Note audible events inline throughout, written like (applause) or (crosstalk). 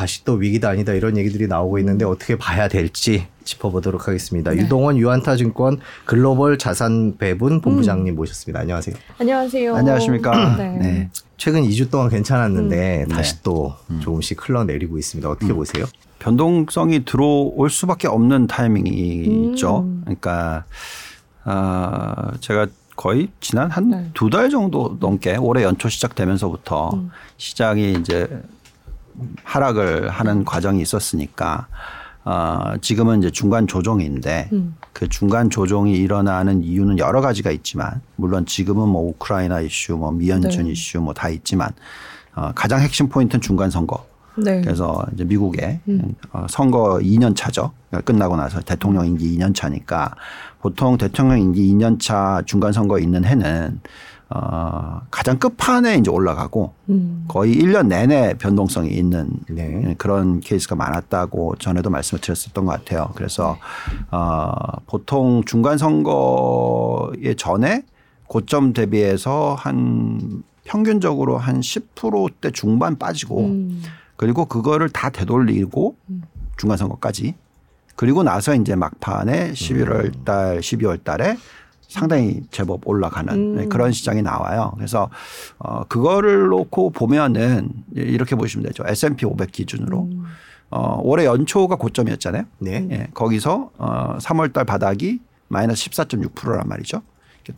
다시 또 위기다 아니다 이런 얘기들이 나오고 있는데 어떻게 봐야 될지 짚어보도록 하겠습니다. 네. 유동원 유한타증권 글로벌 자산 배분 본부장님 음. 모셨습니다. 안녕하세요. 안녕하세요. 안녕하십니까. 네. 네. 최근 2주 동안 괜찮았는데 음. 다시 네. 또 음. 조금씩 흘러내리고 있습니다. 어떻게 음. 보세요? 변동성이 들어올 수밖에 없는 타이밍이 음. 있죠. 그러니까 아 제가 거의 지난 한 두달 네. 정도 넘게 올해 연초 시작되면서부터 음. 시장이 이제 하락을 하는 과정이 있었으니까 어, 지금은 이제 중간 조정인데 음. 그 중간 조정이 일어나는 이유는 여러 가지가 있지만 물론 지금은 뭐 우크라이나 이슈, 뭐 미연준 네. 이슈 뭐 다 있지만 어, 가장 핵심 포인트는 중간 선거. 네. 그래서 이제 미국의 음. 어, 선거 2년 차죠. 그러니까 끝나고 나서 대통령 임기 2년 차니까 보통 대통령 임기 2년 차 중간 선거 있는 해는 어, 가장 끝판에 이제 올라가고 음. 거의 1년 내내 변동성이 있는 네. 그런 케이스가 많았다고 전에도 말씀을 드렸었던 것 같아요. 그래서 어, 보통 중간 선거에 전에 고점 대비해서 한 평균적으로 한 10%대 중반 빠지고 음. 그리고 그거를 다 되돌리고 음. 중간 선거까지 그리고 나서 이제 막판에 11월 달, 12월 달에 상당히 제법 올라가는 음. 네, 그런 시장이 나와요. 그래서 어 그거를 놓고 보면은 이렇게 보시면 되죠. S&P 500 기준으로 음. 어 올해 연초가 고점이었잖아요. 네. 예, 거기서 어 3월 달 바닥이 마이너스 14.6%란 말이죠.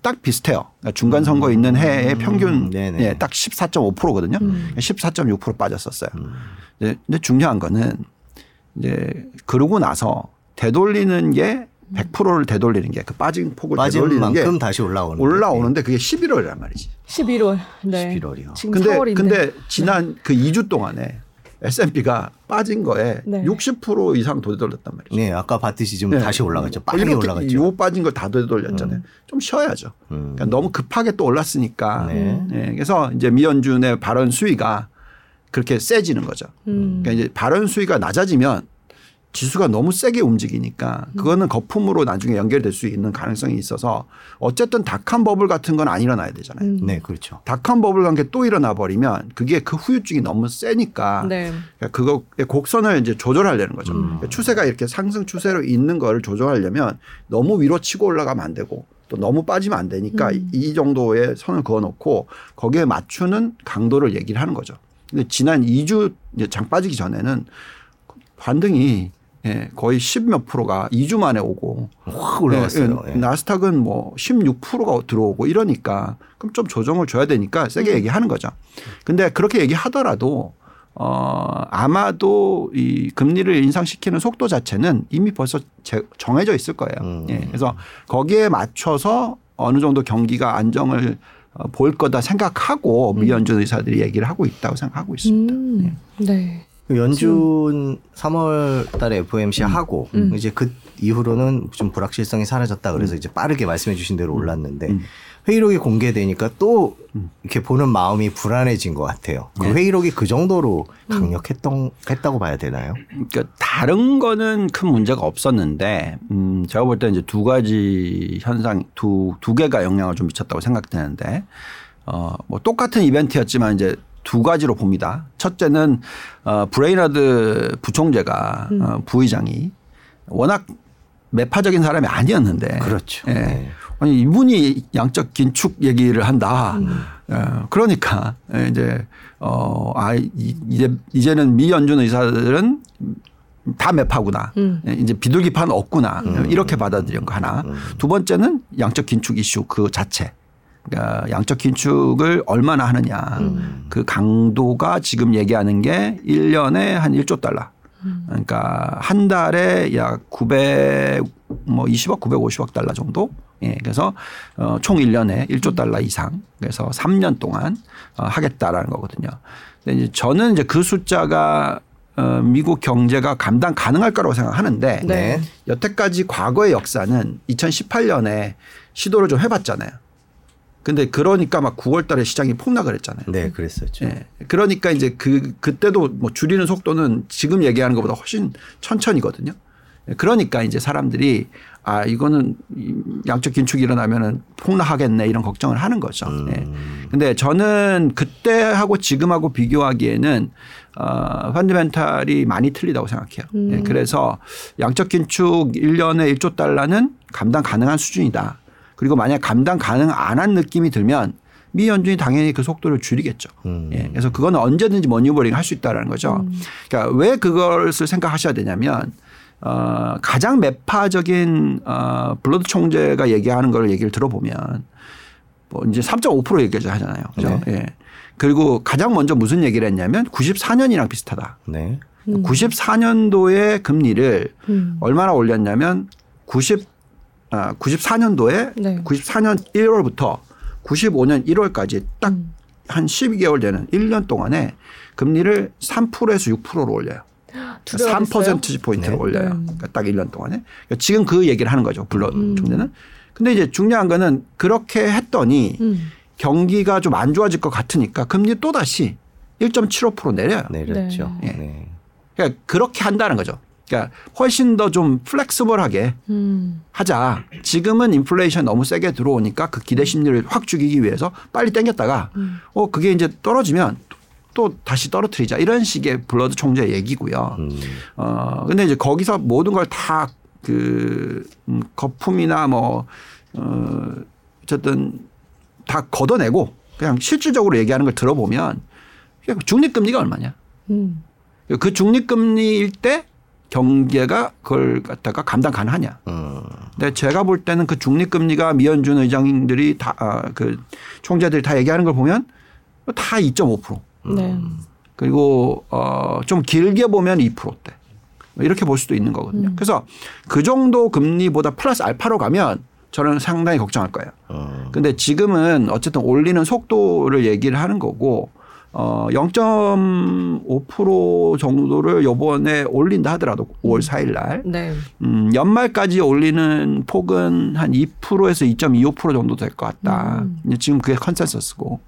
딱 비슷해요. 그러니까 중간 선거 음. 있는 해의 평균 음. 예, 딱 14.5%거든요. 음. 14.6% 빠졌었어요. 음. 근데 중요한 거는 이제 그러고 나서 되돌리는 게 100%를 되돌리는 게 그 빠진 폭을 빠진 되돌리는 만큼 다시 올라오는 올라오는데 그게 11월이란 말이지. 11월. 네. 11월이요. 지금 근데 4월인데. 근데 지난 네. 그 2주 동안에 S&P가 빠진 거에 네. 60% 이상 되돌렸단 말이죠. 네, 아까 봤듯이 지금 네. 다시 올라갔죠. 빠르게 올라갔죠. 요 빠진 걸 다 되돌렸잖아요. 음. 좀 쉬어야죠. 음. 그러니까 너무 급하게 또 올랐으니까. 네. 네. 그래서 이제 미연준의 발언 수위가 그렇게 세지는 거죠. 음. 그러니까 이제 발언 수위가 낮아지면 지수가 너무 세게 움직이니까 그거는 거품으로 나중에 연결될 수 있는 가능성이 있어서 어쨌든 닥한 버블 같은 건 안 일어나야 되잖아요. 음. 네, 그렇죠. 닥한 버블 관계 또 일어나 버리면 그게 그 후유증이 너무 세니까 네. 그러니까 그거의 곡선을 이제 조절하려는 거죠. 음. 그러니까 추세가 이렇게 상승 추세로 있는 거를 조절하려면 너무 위로 치고 올라가면 안 되고 또 너무 빠지면 안 되니까 음. 이 정도의 선을 그어 놓고 거기에 맞추는 강도를 얘기를 하는 거죠. 근데 지난 2주 장 빠지기 전에는 반등이 예, 거의 10몇 프로가 2주 만에 오고 확 올라갔어요. 예, 예. 나스닥은 뭐 16%가 들어오고 이러니까 그럼 좀 조정을 줘야 되니까 세게 음. 얘기하는 거죠. 근데 그렇게 얘기하더라도 어 아마도 이 금리를 인상시키는 속도 자체는 이미 벌써 정해져 있을 거예요. 음. 예. 그래서 거기에 맞춰서 어느 정도 경기가 안정을 어, 볼 거다 생각하고 음. 미연준 의사들이 얘기를 하고 있다고 생각하고 있습니다. 음. 예. 네. 그 연준 3월 달에 FOMC 음. 하고 음. 이제 그 이후로는 좀 불확실성이 사라졌다 그래서 음. 이제 빠르게 말씀해 주신 대로 음. 올랐는데 음. 회의록이 공개되니까 또 이렇게 보는 마음이 불안해진 것 같아요. 그 네. 회의록이 그 정도로 강력했던 했다고 봐야 되나요? 그러니까 다른 거는 큰 문제가 없었는데 음 제가 볼 때 이제 두 가지 현상 두두 개가 영향을 좀 미쳤다고 생각되는데 어뭐 똑같은 이벤트였지만 이제 두 가지로 봅니다. 첫째는 어, 브레이너드 부총재가 음. 어, 부의장이 워낙 매파적인 사람이 아니었는데. 그렇죠. 예. 네. 아니 이분이 양적 긴축 얘기를 한다. 음. 어, 그러니까 이제 어아 이제 이제는 미연준 이사들은 다 매파구나. 음. 예, 이제 비둘기판 없구나. 음. 이렇게 받아들인 거 하나. 음. 두 번째는 양적 긴축 이슈 그 자체. 그러니까 양적 긴축을 얼마나 하느냐. 음. 그 강도가 지금 얘기하는 게 1년에 한 1조 달러. 음. 그러니까 한 달에 약 900, 뭐 20억, 950억 달러 정도. 예. 그래서 어, 총 1년에 1조 달러 이상. 그래서 3년 동안 어, 하겠다라는 거거든요. 근데 이제 저는 이제 그 숫자가 어, 미국 경제가 감당 가능할 거라고 생각하는데 네. 여태까지 과거의 역사는 2018년에 시도를 좀 해봤잖아요. 근데 그러니까 막 9월 달에 시장이 폭락을 했잖아요. 네, 그랬었죠. 네. 그러니까 이제 그 그때도 뭐 줄이는 속도는 지금 얘기하는 것보다 훨씬 천천히거든요. 그러니까 이제 사람들이 아 이거는 양적 긴축이 일어나면은 폭락하겠네 이런 걱정을 하는 거죠. 음. 네. 근데 저는 그때하고 지금하고 비교하기에는 어, fundamental이 많이 틀리다고 생각해요. 음. 네. 그래서 양적 긴축 1년에 1조 달러는 감당 가능한 수준이다. 그리고 만약 감당 가능 안 한 느낌이 들면 미 연준이 당연히 그 속도를 줄이겠죠. 음. 예. 그래서 그거는 언제든지 maneuvering 할 수 있다라는 거죠. 그러니까 왜 그것을 생각하셔야 되냐면 어, 가장 매파적인 어, 불러드 총재가 얘기하는 걸 얘기를 들어보면 뭐 이제 3.5% 얘기를 하잖아요. 그죠? 예. 그리고 가장 먼저 무슨 얘기를 했냐면 94년이랑 비슷하다. 네. 94년도에 금리를 음. 얼마나 올렸냐면 90 아, 94년도에 네. 94년 1월부터 95년 1월까지 딱한 12개월 되는 1년 동안에 금리를 3%에서 6%로 올려요. 두 배가 됐어요? 3% 포인트로 네. 올려요. 네. 그러니까 딱 1년 동안에. 그러니까 지금 그 얘기를 하는 거죠. 불러 음. 총재는. 근데 이제 중요한 거는 그렇게 했더니 음. 경기가 좀 안 좋아질 것 같으니까 금리 또 다시 1.75% 내려요. 내렸죠. 네. 네. 그러니까 그렇게 한다는 거죠. 그러니까 훨씬 더 좀 flexible하게 음. 하자. 지금은 인플레이션 너무 세게 들어오니까 그 기대 심리를 확 죽이기 위해서 빨리 땡겼다가 음. 어 그게 이제 떨어지면 또 다시 떨어뜨리자 이런 식의 불러드 총재 얘기고요. 음. 어 근데 이제 거기서 모든 걸 다그 음, 거품이나 뭐 어, 어쨌든 다 걷어내고 그냥 실질적으로 얘기하는 걸 들어보면 중립금리가 얼마냐? 음. 그 중립금리일 때 경제가 그걸 갖다가 감당 가능하냐? 음. 근데 제가 볼 때는 그 중립금리가 미연준 의장들이 다 그 총재들이 다 얘기하는 걸 보면 다 2.5% 네. 그리고 어좀 길게 보면 2%대 이렇게 볼 수도 있는 거거든요. 음. 그래서 그 정도 금리보다 플러스 알파로 가면 저는 상당히 걱정할 거예요. 음. 근데 지금은 어쨌든 올리는 속도를 얘기를 하는 거고 어 0.5% 정도를 요번에 올린다 하더라도 5월 4일 날 네. 음, 연말까지 올리는 폭은 한 2%에서 2.25% 정도 될 것 같다. 음. 지금 그게 컨센서스고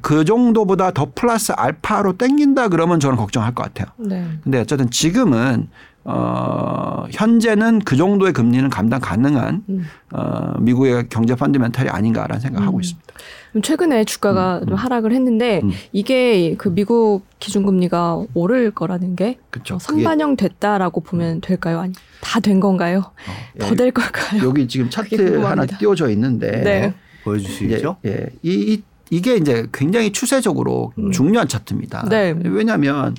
그 정도보다 더 플러스 알파로 땡긴다 그러면 저는 걱정할 것 같아요. 네. 근데 어쨌든 지금은 어 현재는 그 정도의 금리는 감당 가능한 음. 어 미국의 경제 펀드멘탈이 아닌가라는 생각하고 음. 있습니다. 최근에 주가가 좀 하락을 했는데 음. 이게 그 미국 기준금리가 오를 거라는 게 그렇죠. 어, 선반영 됐다라고 보면 될까요? 아니 다 된 건가요? (laughs) 예, 더될 걸까요? 여기 지금 차트 하나. 띄워져 있는데 네. 보여주시죠? 예, 예. 이, 이 이 게 이제 굉장히 추세적으로 음. 중요한 차트입니다. 네. 왜냐하면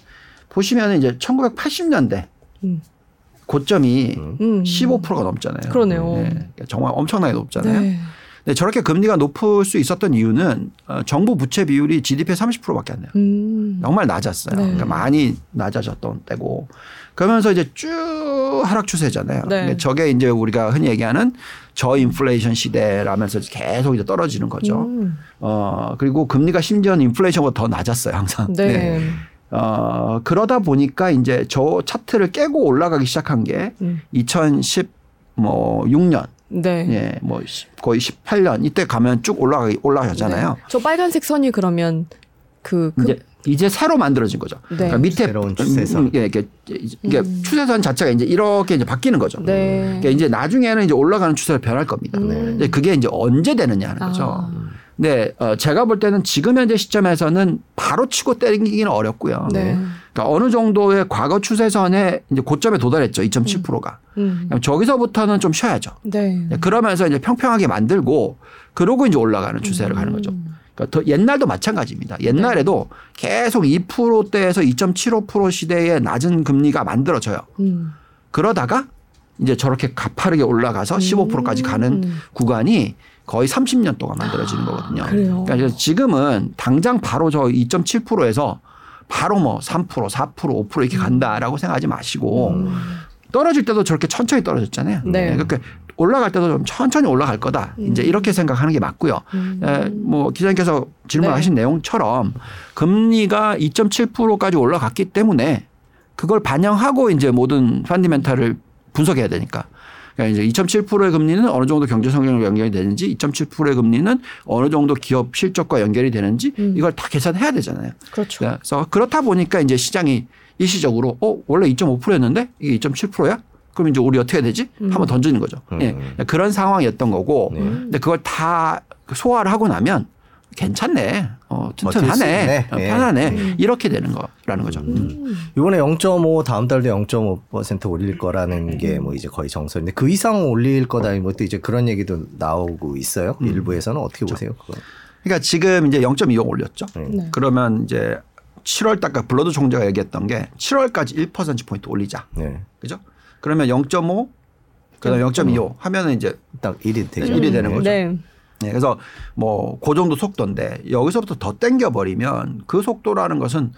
보시면 이제 1980년대 음. 고점이 음. 음. 15%가 15%가 넘잖아요. 그러네요. 그러니까 정말 엄청나게 높잖아요. 네. 근데 저렇게 금리가 높을 수 있었던 이유는 어, 정부 부채 비율이 GDP의 30%밖에 안 돼요. 음. 정말 낮았어요. 네. 그러니까 많이 낮아졌던 때고 그러면서 이제 쭉 하락 추세잖아요. 네. 저게 이제 우리가 흔히 얘기하는 저인플레이션 시대라면서 계속 이제 떨어지는 거죠. 음. 어 그리고 금리가 심지어는 인플레이션보다 더 낮았어요 항상. 네. 어 그러다 보니까 이제 저 차트를 깨고 올라가기 시작한 게 음. 2010뭐 6년 네. 예, 뭐 시- 거의 18년 이때 가면 쭉 올라가기 올라가잖아요. 네. 저 빨간색 선이 그러면 그, 그 이제 이제 새로 만들어진 거죠. 네. 그러니까 밑에 새로운 추세선. 음, 예, 이게 이게 음. 추세선 자체가 이제 이렇게 이제 바뀌는 거죠. 네. 그러니까 이제 나중에는 이제 올라가는 추세로 변할 겁니다. 음. 이제 그게 이제 언제 되느냐 하는 거죠. 아. 근데 어, 제가 볼 때는 지금 현재 시점에서는 바로 치고 때리기는 어렵고요. 네. 그러니까 어느 정도의 과거 추세선에 이제 고점에 도달했죠. 2.7%가. 음. 저기서부터는 좀 쉬어야죠. 네. 그러면서 이제 평평하게 만들고 그러고 이제 올라가는 추세를 가는 거죠. 음. 그러니까 더 옛날도 마찬가지입니다. 옛날에도 계속 2%대에서 2.75% 시대의 낮은 금리가 만들어져요. 음. 그러다가 이제 저렇게 가파르게 올라가서 15%까지 가는 음. 구간이 거의 30년 동안 만들어지는 거거든요. 그래요. 그러니까 지금은 당장 바로 저 2.7%에서 바로 뭐 3%, 4%, 5% 이렇게 간다라고 생각하지 마시고 음. 떨어질 때도 저렇게 천천히 떨어졌잖아요. 네. 그러니까 올라갈 때도 좀 천천히 올라갈 거다. 이제 음. 이렇게 생각하는 게 맞고요. 음. 에, 뭐 기자님께서 질문하신 네. 내용처럼 금리가 2.7%까지 올라갔기 때문에 그걸 반영하고 이제 모든 펀디멘탈을 분석해야 되니까. 그러니까 이제 2.7%의 금리는 어느 정도 경제 성장과 연결이 되는지, 2.7%의 금리는 어느 정도 기업 실적과 연결이 되는지 음. 이걸 다 계산해야 되잖아요. 그렇죠. 그래서 그렇다 보니까 이제 시장이 일시적으로 어 원래 2.5%였는데 이게 2.7%야? 그럼 이제 우리 어떻게 해야 되지? 음. 한번 던지는 거죠. 음. 예. 그런 상황이었던 거고. 네. 근데 그걸 다 소화를 하고 나면 괜찮네. 어, 수 튼튼하네. 어, 네. 편하네. 음. 이렇게 되는 거라는 거죠. 음. 이번에 0.5 다음 달도 0.5% 올릴 거라는 게뭐 이제 거의 정설인데 그 이상 올릴 거다 뭐 또 이제 그런 얘기도 나오고 있어요. 일부에서는 어떻게 보세요? 그거? 그러니까 지금 이제 0.25 올렸죠. 네. 네. 그러면 이제 7월 달까 불러드 총재가 얘기했던 게 7월까지 1% 포인트 올리자. 네. 그죠? 그러면 0.5 그다음 0.25 하면은 이제 딱 1이 되죠. 일이 되는 거죠. 네. 네, 그래서 뭐 그 정도 속도인데 여기서부터 더 땡겨 버리면 그 속도라는 것은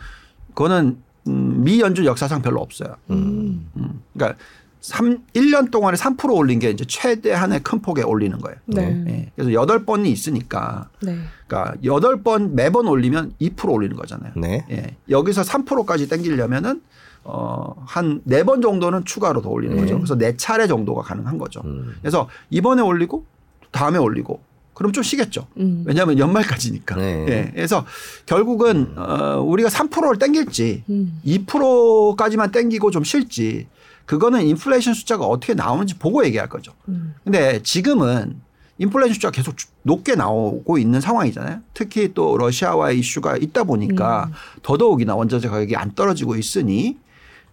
그거는 음, 미 연준 역사상 별로 없어요. 음. 음. 그러니까 3 1년 동안에 3% 올린 게 이제 최대한의 큰 폭에 올리는 거예요. 네. 예. 그래서 8번이 있으니까 네. 그러니까 8번 매번 올리면 2% 올리는 거잖아요. 네. 예. 여기서 3%까지 땡기려면은 어, 한 네 번 정도는 추가로 더 올리는 거죠. 그래서 네 차례 정도가 가능한 거죠. 음. 그래서 이번에 올리고 다음에 올리고 그럼 좀 쉬겠죠. 음. 왜냐하면 연말까지니까. 네. 예. 그래서 결국은 어, 우리가 3%를 땡길지 음. 2%까지만 땡기고 좀 쉴지 그거는 인플레이션 숫자가 어떻게 나오는지 보고 얘기할 거죠. 음. 근데 지금은 인플레이션 숫자가 계속 주- 높게 나오고 있는 상황이잖아요. 특히 또 러시아와의 이슈가 있다 보니까 더더욱이나 원자재 가격이 안 떨어지고 있으니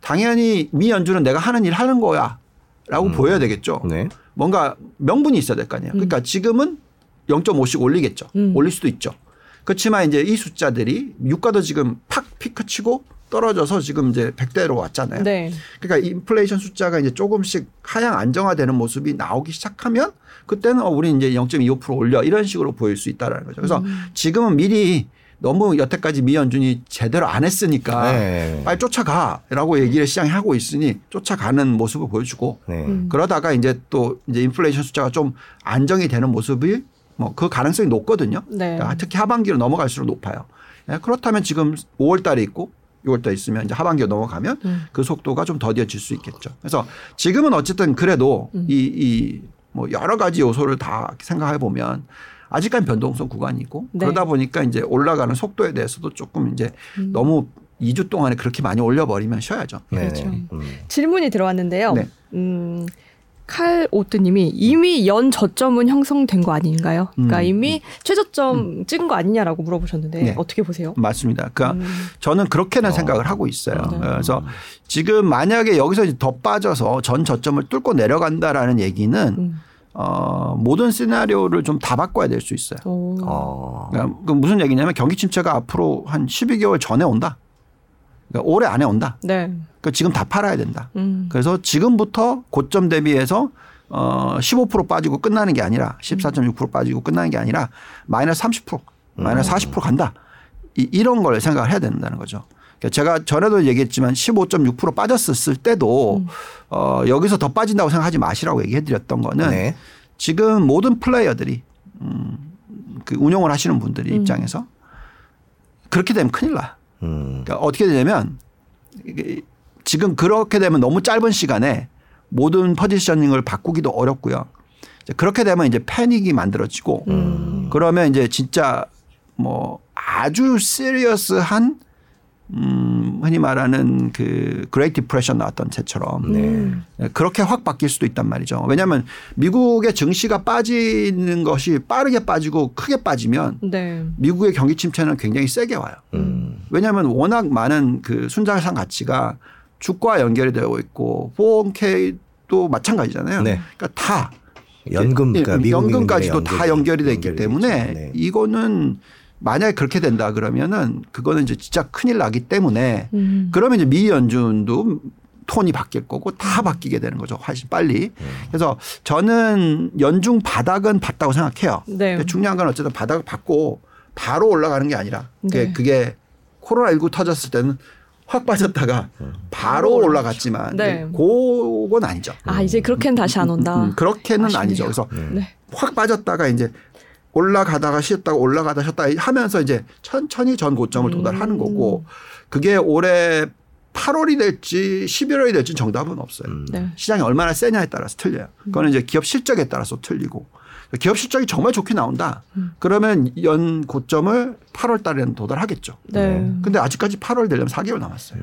당연히 미 연준은 내가 하는 일 하는 거야 라고 보여야 되겠죠. 네. 뭔가 명분이 있어야 될 거 아니에요. 그러니까 지금은 0.5씩 올리겠죠. 음. 올릴 수도 있죠. 그렇지만 이제 이 숫자들이 유가도 지금 팍 피크 치고 떨어져서 지금 이제 100대로 왔잖아요. 네. 그러니까 인플레이션 숫자가 이제 조금씩 하향 안정화되는 모습이 나오기 시작하면 그때는 어, 우리 이제 0.25% 올려 이런 식으로 보일 수 있다라는 거죠. 그래서 지금은 미리 너무 여태까지 미 연준이 제대로 안 했으니까 네. 빨리 쫓아가라고 얘기를 시장이 하고 있으니 쫓아가는 모습을 보여주고 네. 음. 그러다가 이제 또 이제 인플레이션 숫자가 좀 안정이 되는 모습이 뭐 그 가능성이 높거든요. 네. 그러니까 특히 하반기로 넘어갈수록 높아요. 예, 그렇다면 지금 5월 달에 있고 6월 달에 있으면 이제 하반기로 넘어가면 음. 그 속도가 좀 더뎌질 수 있겠죠. 그래서 지금은 어쨌든 그래도 음. 이, 이 뭐 여러 가지 요소를 다 생각해 보면 아직까지 변동성 구간이고 네. 그러다 보니까 이제 올라가는 속도에 대해서도 조금 이제 너무 2주 동안에 그렇게 많이 올려버리면 쉬어야죠. 네. 그렇죠. 네. 음. 질문이 들어왔는데요. 네. 음, 칼 오트님이 이미 연 저점은 형성된 거 아닌가요? 그러니까 음, 이미 최저점 찍은 거 아니냐라고 물어보셨는데 네. 어떻게 보세요? 맞습니다. 그러니까 음. 저는 그렇게는 어. 생각을 하고 있어요. 네. 그래서 지금 만약에 여기서 이제 더 빠져서 전 저점을 뚫고 내려간다라는 얘기는 음. 어, 모든 시나리오를 좀 다 바꿔야 될 수 있어요. 오. 어. 그러니까 그 무슨 얘기냐면 경기 침체가 앞으로 한 12개월 전에 온다. 그러니까 올해 안에 온다. 네. 그러니까 지금 다 팔아야 된다. 음. 그래서 지금부터 고점 대비해서 어, 15% 빠지고 끝나는 게 아니라 14.6% 빠지고 끝나는 게 아니라 마이너스 30% 마이너스 40% 간다. 이, 이런 걸 생각을 해야 된다는 거죠. 그러니까 제가 전에도 얘기했지만 15.6% 빠졌을 때도 어, 여기서 더 빠진다고 생각하지 마시라고 얘기해 드렸던 거는 네. 지금 모든 플레이어들이 음, 그 운용을 하시는 분들이 입장에서 그렇게 되면 큰일 나. 음. 그러니까 어떻게 되냐면 지금 그렇게 되면 너무 짧은 시간에 모든 포지셔닝을 바꾸기도 어렵고요. 그렇게 되면 이제 패닉이 만들어지고 음. 그러면 이제 진짜 뭐 아주 serious한 음 흔히 말하는 그 Great Depression 나왔던 때처럼 음. 그렇게 확 바뀔 수도 있단 말이죠. 왜냐하면 미국의 증시가 빠지는 것이 빠르게 빠지고 크게 빠지면 네. 미국의 경기 침체는 굉장히 세게 와요. 음. 왜냐하면 워낙 많은 그 순자산 가치가 주가 연결이 되어 있고 401k도 마찬가지잖아요. 네. 그러니까 다 연금, 예, 그러니까 미국 연금까지도 다 연결이 돼 있기 연결이 때문에. 네. 이거는 만약에 그렇게 된다 그러면은 그거는 이제 진짜 큰일 나기 때문에 음. 그러면 이제 미 연준도 톤이 바뀔 거고 다 바뀌게 되는 거죠. 훨씬 빨리. 그래서 저는 연중 바닥은 봤다고 생각해요. 네. 근데 중요한 건 어쨌든 바닥을 받고 바로 올라가는 게 아니라 그게, 네. 그게 코로나19 터졌을 때는 확 빠졌다가 바로 올라갔지만 네. 그건 아니죠. 아 이제 그렇게는 다시 안 온다. 음, 그렇게는 아쉽네요. 아니죠. 그래서 네. 확 빠졌다가 이제 올라가다가 쉬었다가 올라가다 쉬었다 하면서 이제 천천히 전 고점을 도달하는 거고 그게 올해 8월이 될지 11월이 될지 정답은 없어요. 네. 시장이 얼마나 세냐에 따라서 틀려요. 그거는 이제 기업 실적에 따라서 틀리고 기업 실적이 정말 좋게 나온다. 그러면 연 고점을 8월 달에는 도달하겠죠. 네. 근데 아직까지 8월 되려면 4개월 남았어요.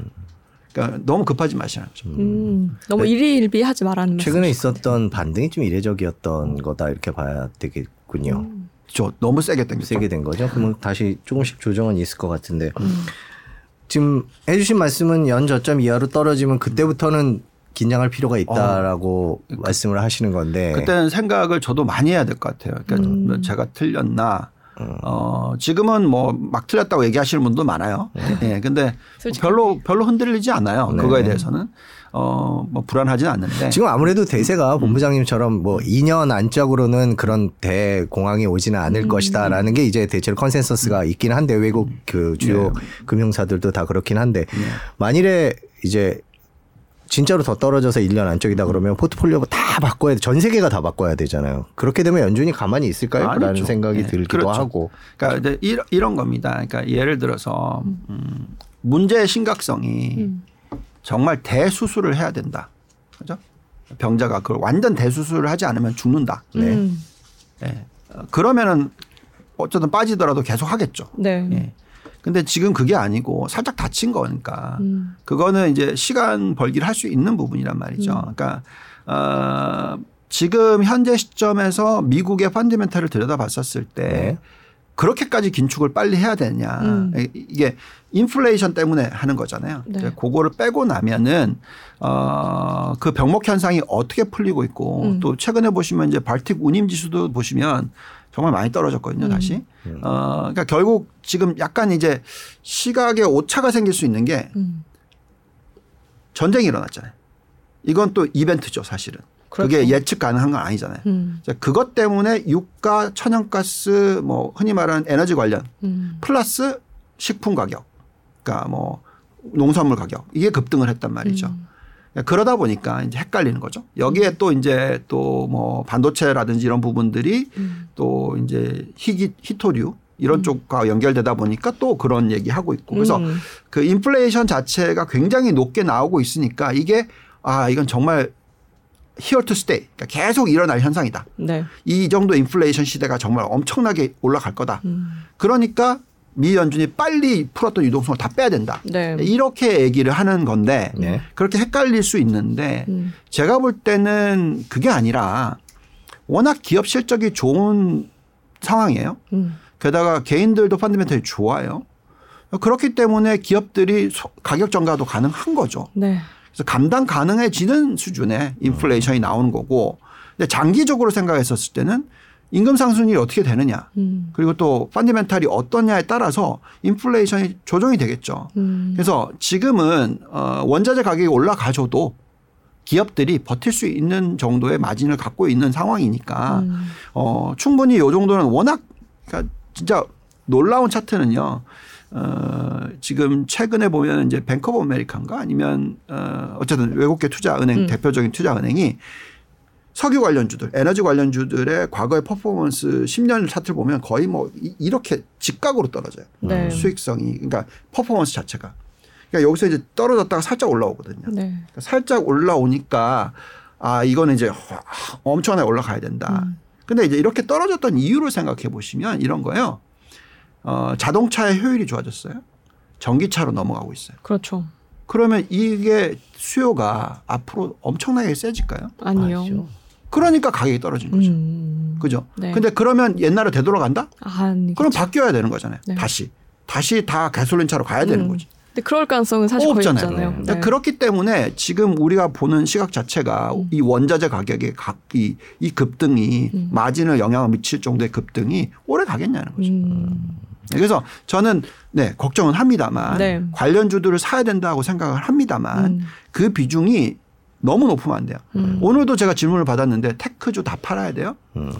그러니까 너무 급하지 마시라는 거죠. 음, 너무 일희일비하지 말라는 말씀. 최근에 있었던 반등이 좀 이례적이었던 거다 이렇게 봐야 되겠군요. 저 너무 세게 당겼죠. 세게 된 거죠. 그러면 다시 조금씩 조정은 있을 것 같은데 지금 해주신 말씀은 연 저점 이하로 떨어지면 그때부터는 긴장할 필요가 있다라고 말씀을 하시는 건데 그때는 생각을 저도 많이 해야 될 것 같아요. 그러니까 음. 제가 틀렸나. 어, 지금은 뭐 막 틀렸다고 얘기하시는 분도 많아요. 예. 근데 솔직하게. 별로 별로 흔들리지 않아요. 네. 그거에 대해서는. 어, 뭐 불안하진 않는데. 지금 아무래도 대세가 본부장님처럼 뭐 2년 안짝으로는 그런 대공황이 오지는 않을 것이다라는 게 이제 대체로 consensus가 있긴 한데 외국 그 주요 금융사들도 다 그렇긴 한데 만일에 이제 진짜로 더 떨어져서 1년 안쪽이다 그러면 포트폴리오 다 바꿔야 돼. 전 세계가 다 바꿔야 되잖아요. 그렇게 되면 연준이 가만히 있을까요? 아니죠. 라는 생각이 네, 들기도 그렇죠. 하고. 그러니까 이제 이런, 이런 겁니다. 그러니까 예를 들어서 음, 문제의 심각성이 음. 정말 대수술을 해야 된다. 그죠? 병자가 그걸 완전 대수술을 하지 않으면 죽는다. 네. 음, 예. 어, 그러면은 어쨌든 빠지더라도 계속 하겠죠. 네. 예. 근데 지금 그게 아니고 살짝 다친 거니까 음. 그거는 이제 시간 벌기를 할 수 있는 부분이란 말이죠. 음. 그러니까 어, 지금 현재 시점에서 미국의 펀디멘탈을 들여다봤었을 때 네. 그렇게까지 긴축을 빨리 해야 되냐. 음. 이게 인플레이션 때문에 하는 거잖아요. 네. 그거를 빼고 나면은 어, 그 병목 현상이 어떻게 풀리고 있고 음. 또 최근에 보시면 이제 발틱 운임 지수도 보시면 정말 많이 떨어졌거든요, 음. 다시. 어, 그러니까 결국 지금 약간 이제 시각에 오차가 생길 수 있는 게 음. 전쟁이 일어났잖아요. 이건 또 이벤트죠, 사실은. 그게 그렇죠. 예측 가능한 건 아니잖아요. 음. 자, 그것 때문에 유가, 천연가스, 뭐 흔히 말하는 에너지 관련 음. 플러스 식품 가격, 그러니까 뭐 농산물 가격 이게 급등을 했단 말이죠. 음. 그러니까 그러다 보니까 이제 헷갈리는 거죠. 여기에 또 이제 또 뭐 반도체라든지 이런 부분들이 음. 또 이제 희기 히토류 이런 쪽과 연결되다 보니까 또 그런 얘기 하고 있고 그래서 음. 그 인플레이션 자체가 굉장히 높게 나오고 있으니까 이게 아 이건 정말 here to stay 그러니까 계속 일어날 현상이다. 네. 이 정도 인플레이션 시대가 정말 엄청나게 올라갈 거다. 음. 그러니까 미 연준이 빨리 풀었던 유동성을 다 빼야 된다. 네. 이렇게 얘기를 하는 건데 네. 그렇게 헷갈릴 수 있는데 음. 제가 볼 때는 그게 아니라 워낙 기업 실적이 좋은 상황이에요. 음. 게다가 개인들도 펀드멘털이 좋아요. 그렇기 때문에 기업들이 소- 가격 전가도 가능한 거죠. 네. 그래서 감당 가능해지는 수준의 인플레이션이 나오는 거고 근데 장기적으로 생각했었을 때는 임금 상승률이 어떻게 되느냐 음. 그리고 또 펀디멘탈이 어떠냐에 따라서 인플레이션이 조정이 되겠죠. 음. 그래서 지금은 어 원자재 가격이 올라가줘도 기업들이 버틸 수 있는 정도의 마진을 갖고 있는 상황이니까 음. 어 충분히 이 정도는 워낙 그러니까 진짜 놀라운 차트는요. 어 지금 최근에 보면 이제 뱅크 오브 아메리칸가 아니면 어 어쨌든 외국계 투자 은행 음. 대표적인 투자 은행이 석유 관련주들, 에너지 관련주들의 과거의 퍼포먼스 10년 차트를 보면 거의 뭐 이- 이렇게 직각으로 떨어져요. 네. 수익성이 그러니까 퍼포먼스 자체가. 그러니까 여기서 이제 떨어졌다가 살짝 올라오거든요. 네. 그러니까 살짝 올라오니까 아 이거는 이제 엄청나게 올라가야 된다. 음. 근데 이제 이렇게 떨어졌던 이유를 생각해 보시면 이런 거예요. 어, 자동차의 효율이 좋아졌어요. 전기차로 넘어가고 있어요. 그렇죠. 그러면 이게 수요가 앞으로 엄청나게 세질까요? 아니요. 아니죠. 그러니까 가격이 떨어진 거죠. 음. 그죠? 네. 근데 그러면 옛날에 되돌아간다? 아니. 그럼 바뀌어야 되는 거잖아요. 네. 다시. 다시 다 가솔린 차로 가야 되는 음. 거지. 근데 그럴 가능성은 사실 거의 없잖아요. 없잖아요. 그러니까 네. 그렇기 때문에 지금 우리가 보는 시각 자체가 음. 이 원자재 가격의 각 이 이 급등이 음. 마진을 영향을 미칠 정도의 급등이 오래 가겠냐는 거죠. 음. 그래서 저는 네 걱정은 합니다만 네. 관련 주들을 사야 된다고 생각을 합니다만 음. 그 비중이 너무 높으면 안 돼요. 음. 오늘도 제가 질문을 받았는데 테크주 다 팔아야 돼요. 음.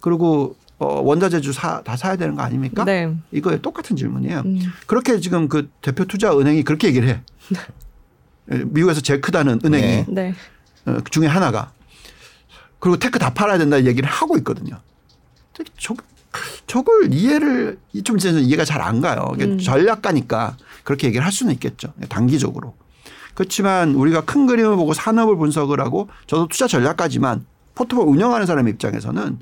그리고 어, 원자재주 사, 다 사야 되는 거 아닙니까? 네. 이거 똑같은 질문이에요. 음. 그렇게 지금 그 대표 투자 은행이 그렇게 얘기를 해. 예, (laughs) 미국에서 제일 크다는 은행이 네. 네. 어, 그 중에 하나가 그리고 tech 다 팔아야 된다 얘기를 하고 있거든요. 근데 저, 저걸 이해를 좀 이해가 잘 안 가요. 이게 음. 전략가니까 그렇게 얘기를 할 수는 있겠죠. 단기적으로. 그렇지만 우리가 큰 그림을 보고 산업을 분석을 하고 저도 투자 전략가지만 포트폴 운영하는 사람 입장에서는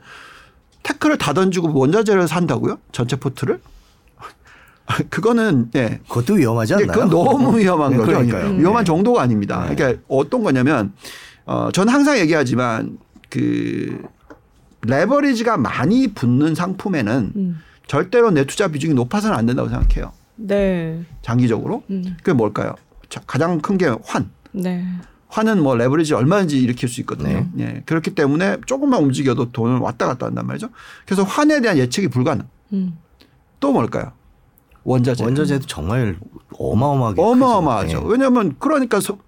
tech를 다 던지고 원자재를 산다고요? 전체 포트를? (laughs) 그거는 예. 그것도 위험하지 예, 않나요? 그건 너무 (laughs) 위험한 네, 거죠. 그러니까요. 위험한 네. 정도가 아닙니다. 네. 그러니까 어떤 거냐면 어, 저는 항상 얘기하지만 그 레버리지가 많이 붙는 상품에는 음. 절대로 내 투자 비중이 높아서는 안 된다고 생각해요. 네. 장기적으로. 음. 그게 뭘까요? 자, 가장 큰 게 환. 네. 환은 뭐 레버리지 얼마든지 일으킬 수 있거든요. 예. 그렇기 때문에 조금만 움직여도 돈을 왔다 갔다 한단 말이죠. 그래서 환에 대한 예측이 불가능. 음. 또 뭘까요? 원자재. 원자재도 정말 어마어마하게 어마어마하죠. 크죠. 왜냐하면 그러니까 서-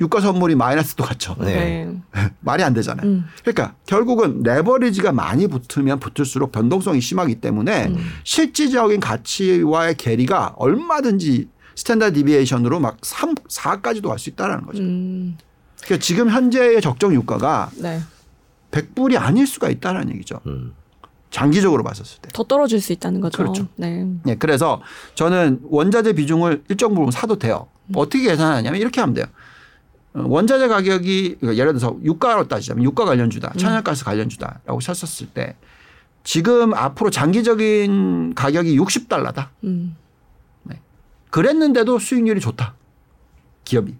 유가 선물이 마이너스도 갔죠. 네. 네. (laughs) 말이 안 되잖아요. 음. 그러니까 결국은 레버리지가 많이 붙으면 붙을수록 변동성이 심하기 때문에 음. 실질적인 가치와의 괴리가 얼마든지 standard deviation으로 막 3, 4까지도 갈 수 있다는 거죠. 음. 그러니까 지금 현재의 적정 유가가 네. 100불이 아닐 수가 있다는 얘기죠. 음. 장기적으로 봤었을 때. 더 떨어질 수 있다는 거죠. 그렇죠. 네. 예, 그래서 저는 원자재 비중을 일정 부분 사도 돼요. 음. 어떻게 계산하냐면 이렇게 하면 돼요. 어, 원자재 가격이 그러니까 예를 들어서 유가로 따지자면 유가 관련주다, 음. 천연가스 관련주다라고 쳤었을 때 지금 앞으로 장기적인 가격이 60달러다. 음. 그랬는데도 수익률이 좋다. 기업이.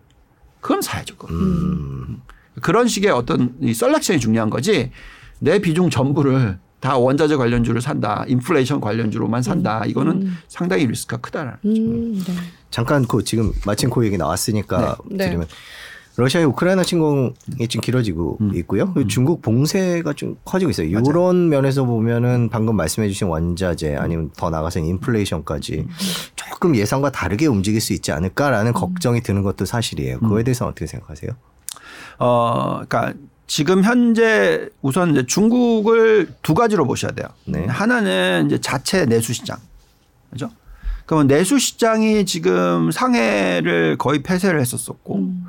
그럼 사야죠. 그건. 음. 그런 식의 어떤 이 selection이 중요한 거지 내 비중 전부를 다 원자재 관련주를 산다. 인플레이션 관련주로만 산다. 이거는 음. 상당히 리스크가 크다는 음. 네. 잠깐 그 지금 마침 그 얘기 나왔으니까 네. 드리면 러시아의 우크라이나 침공이 좀 길어지고 음. 있고요. 그리고 중국 봉쇄가 좀 커지고 있어요. 맞아요. 이런 면에서 보면은 방금 말씀해주신 원자재 아니면 더 나가서 인플레이션까지 조금 예상과 다르게 움직일 수 있지 않을까라는 걱정이 드는 것도 사실이에요. 음. 그거에 대해서는 어떻게 생각하세요? 어, 그러니까 지금 현재 우선 이제 중국을 두 가지로 보셔야 돼요. 네. 하나는 이제 자체 내수 시장. 그죠? 그러면 내수 시장이 지금 상해를 거의 폐쇄를 했었었고 음.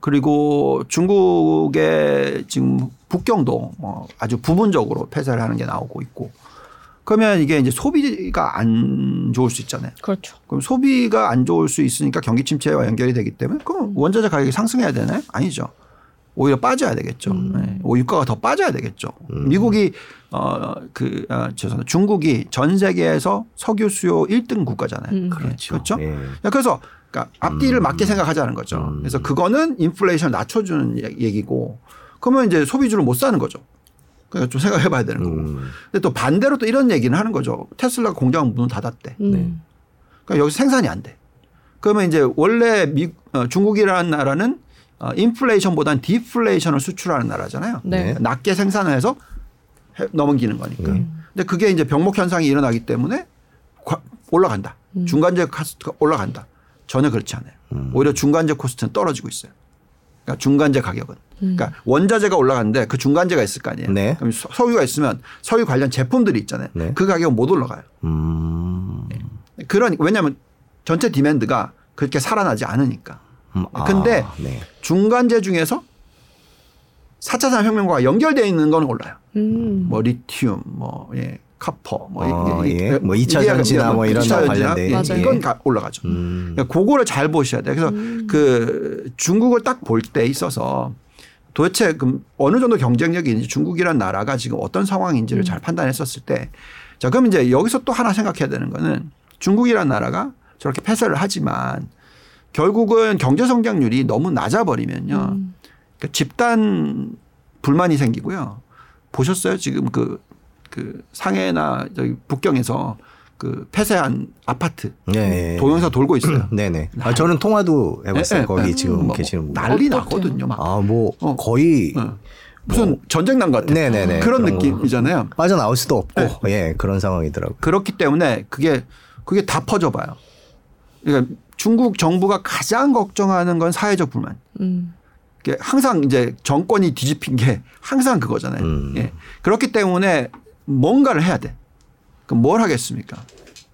그리고 중국의 지금 북경도 뭐 아주 부분적으로 폐쇄를 하는 게 나오고 있고 그러면 이게 이제 소비가 안 좋을 수 있잖아요. 그렇죠. 그럼 소비가 안 좋을 수 있으니까 경기 침체와 연결이 되기 때문에 그럼 원자재 가격이 상승해야 되나요? 아니죠. 오히려 빠져야 되겠죠. 네. 오 유가가 더 빠져야 되겠죠. 미국이 어그 아, 죄송합니다. 중국이 전 세계에서 석유 수요 1등 국가잖아요. 음. 그렇죠. 그렇죠. 예. 그래서 그러니까 앞뒤를 맞게 생각하자는 거죠. 그래서 그거는 인플레이션을 낮춰주는 얘- 얘기고 그러면 이제 소비주를 못 사는 거죠. 그러니까 좀 생각해 봐야 되는 거고. 음. 근데 또 반대로 또 이런 얘기는 하는 거죠. 테슬라 공장 문을 닫았대. 음. 그러니까 여기 생산이 안 돼. 그러면 이제 원래 미, 어, 중국이라는 나라는 어, 인플레이션보다는 디플레이션을 수출하는 나라잖아요. 네. 낮게 생산을 해서 해- 넘기는 거니까. 음. 근데 그게 이제 병목 현상이 일어나기 때문에 과- 올라간다. 음. 중간재 코스트가 올라간다. 전혀 그렇지 않아요. 음. 오히려 중간재 코스트는 떨어지고 있어요. 그러니까 중간재 가격은. 음. 그러니까 원자재가 올라가는데 그 중간재가 있을 거 아니에요. 네. 그럼 서- 석유가 있으면 석유 관련 제품들이 있잖아요. 네. 그 가격은 못 올라가요. 음. 그런 왜냐하면 전체 디맨드가 그렇게 살아나지 않으니까. 음. 아, 근데 네. 중간재 중에서 4차 산업혁명과 연결되어 있는 건 올라요. 음. 뭐 리튬, 뭐 예, 카퍼, 뭐 어, 이- 이- 예. 뭐 이차 이게 전지나 뭐 이런 거 관련된, 예, 맞아요. 이건 가- 올라가죠. 음. 그러니까 그거를 잘 보셔야 돼요. 그래서 그 중국을 딱 볼 때 있어서 도대체 그 어느 정도 경쟁력이 있는지 중국이란 나라가 지금 어떤 상황인지를 잘 판단했었을 때 자, 그럼 이제 여기서 또 하나 생각해야 되는 거는 중국이란 나라가 저렇게 폐쇄를 하지만 결국은 경제 성장률이 너무 낮아버리면요. 음. 그러니까 집단 불만이 생기고요. 보셨어요? 지금 그, 그 상해나 저기 북경에서 그 폐쇄한 아파트 네. 동영상 돌고 있어요. (clears throat) 네네. 아, 저는 통화도 해봤어요. 네, 거기 네. 지금 뭐 계시는 분. 난리? 나거든요. 막. 아, 뭐 어. 거의 어. 무슨 전쟁 난 것 같아. 네네네. 그런 그런 거. 느낌이잖아요. 빠져나올 수도 없고 네. 예 그런 상황이더라고요. 그렇기 때문에 그게 그게 다 퍼져봐요. 그러니까 중국 정부가 가장 걱정하는 건 사회적 불만. 음. 이게 항상 이제 정권이 뒤집힌 게 항상 그거잖아요. 음. 예. 그렇기 때문에 뭔가를 해야 돼. 그럼 뭘 하겠습니까?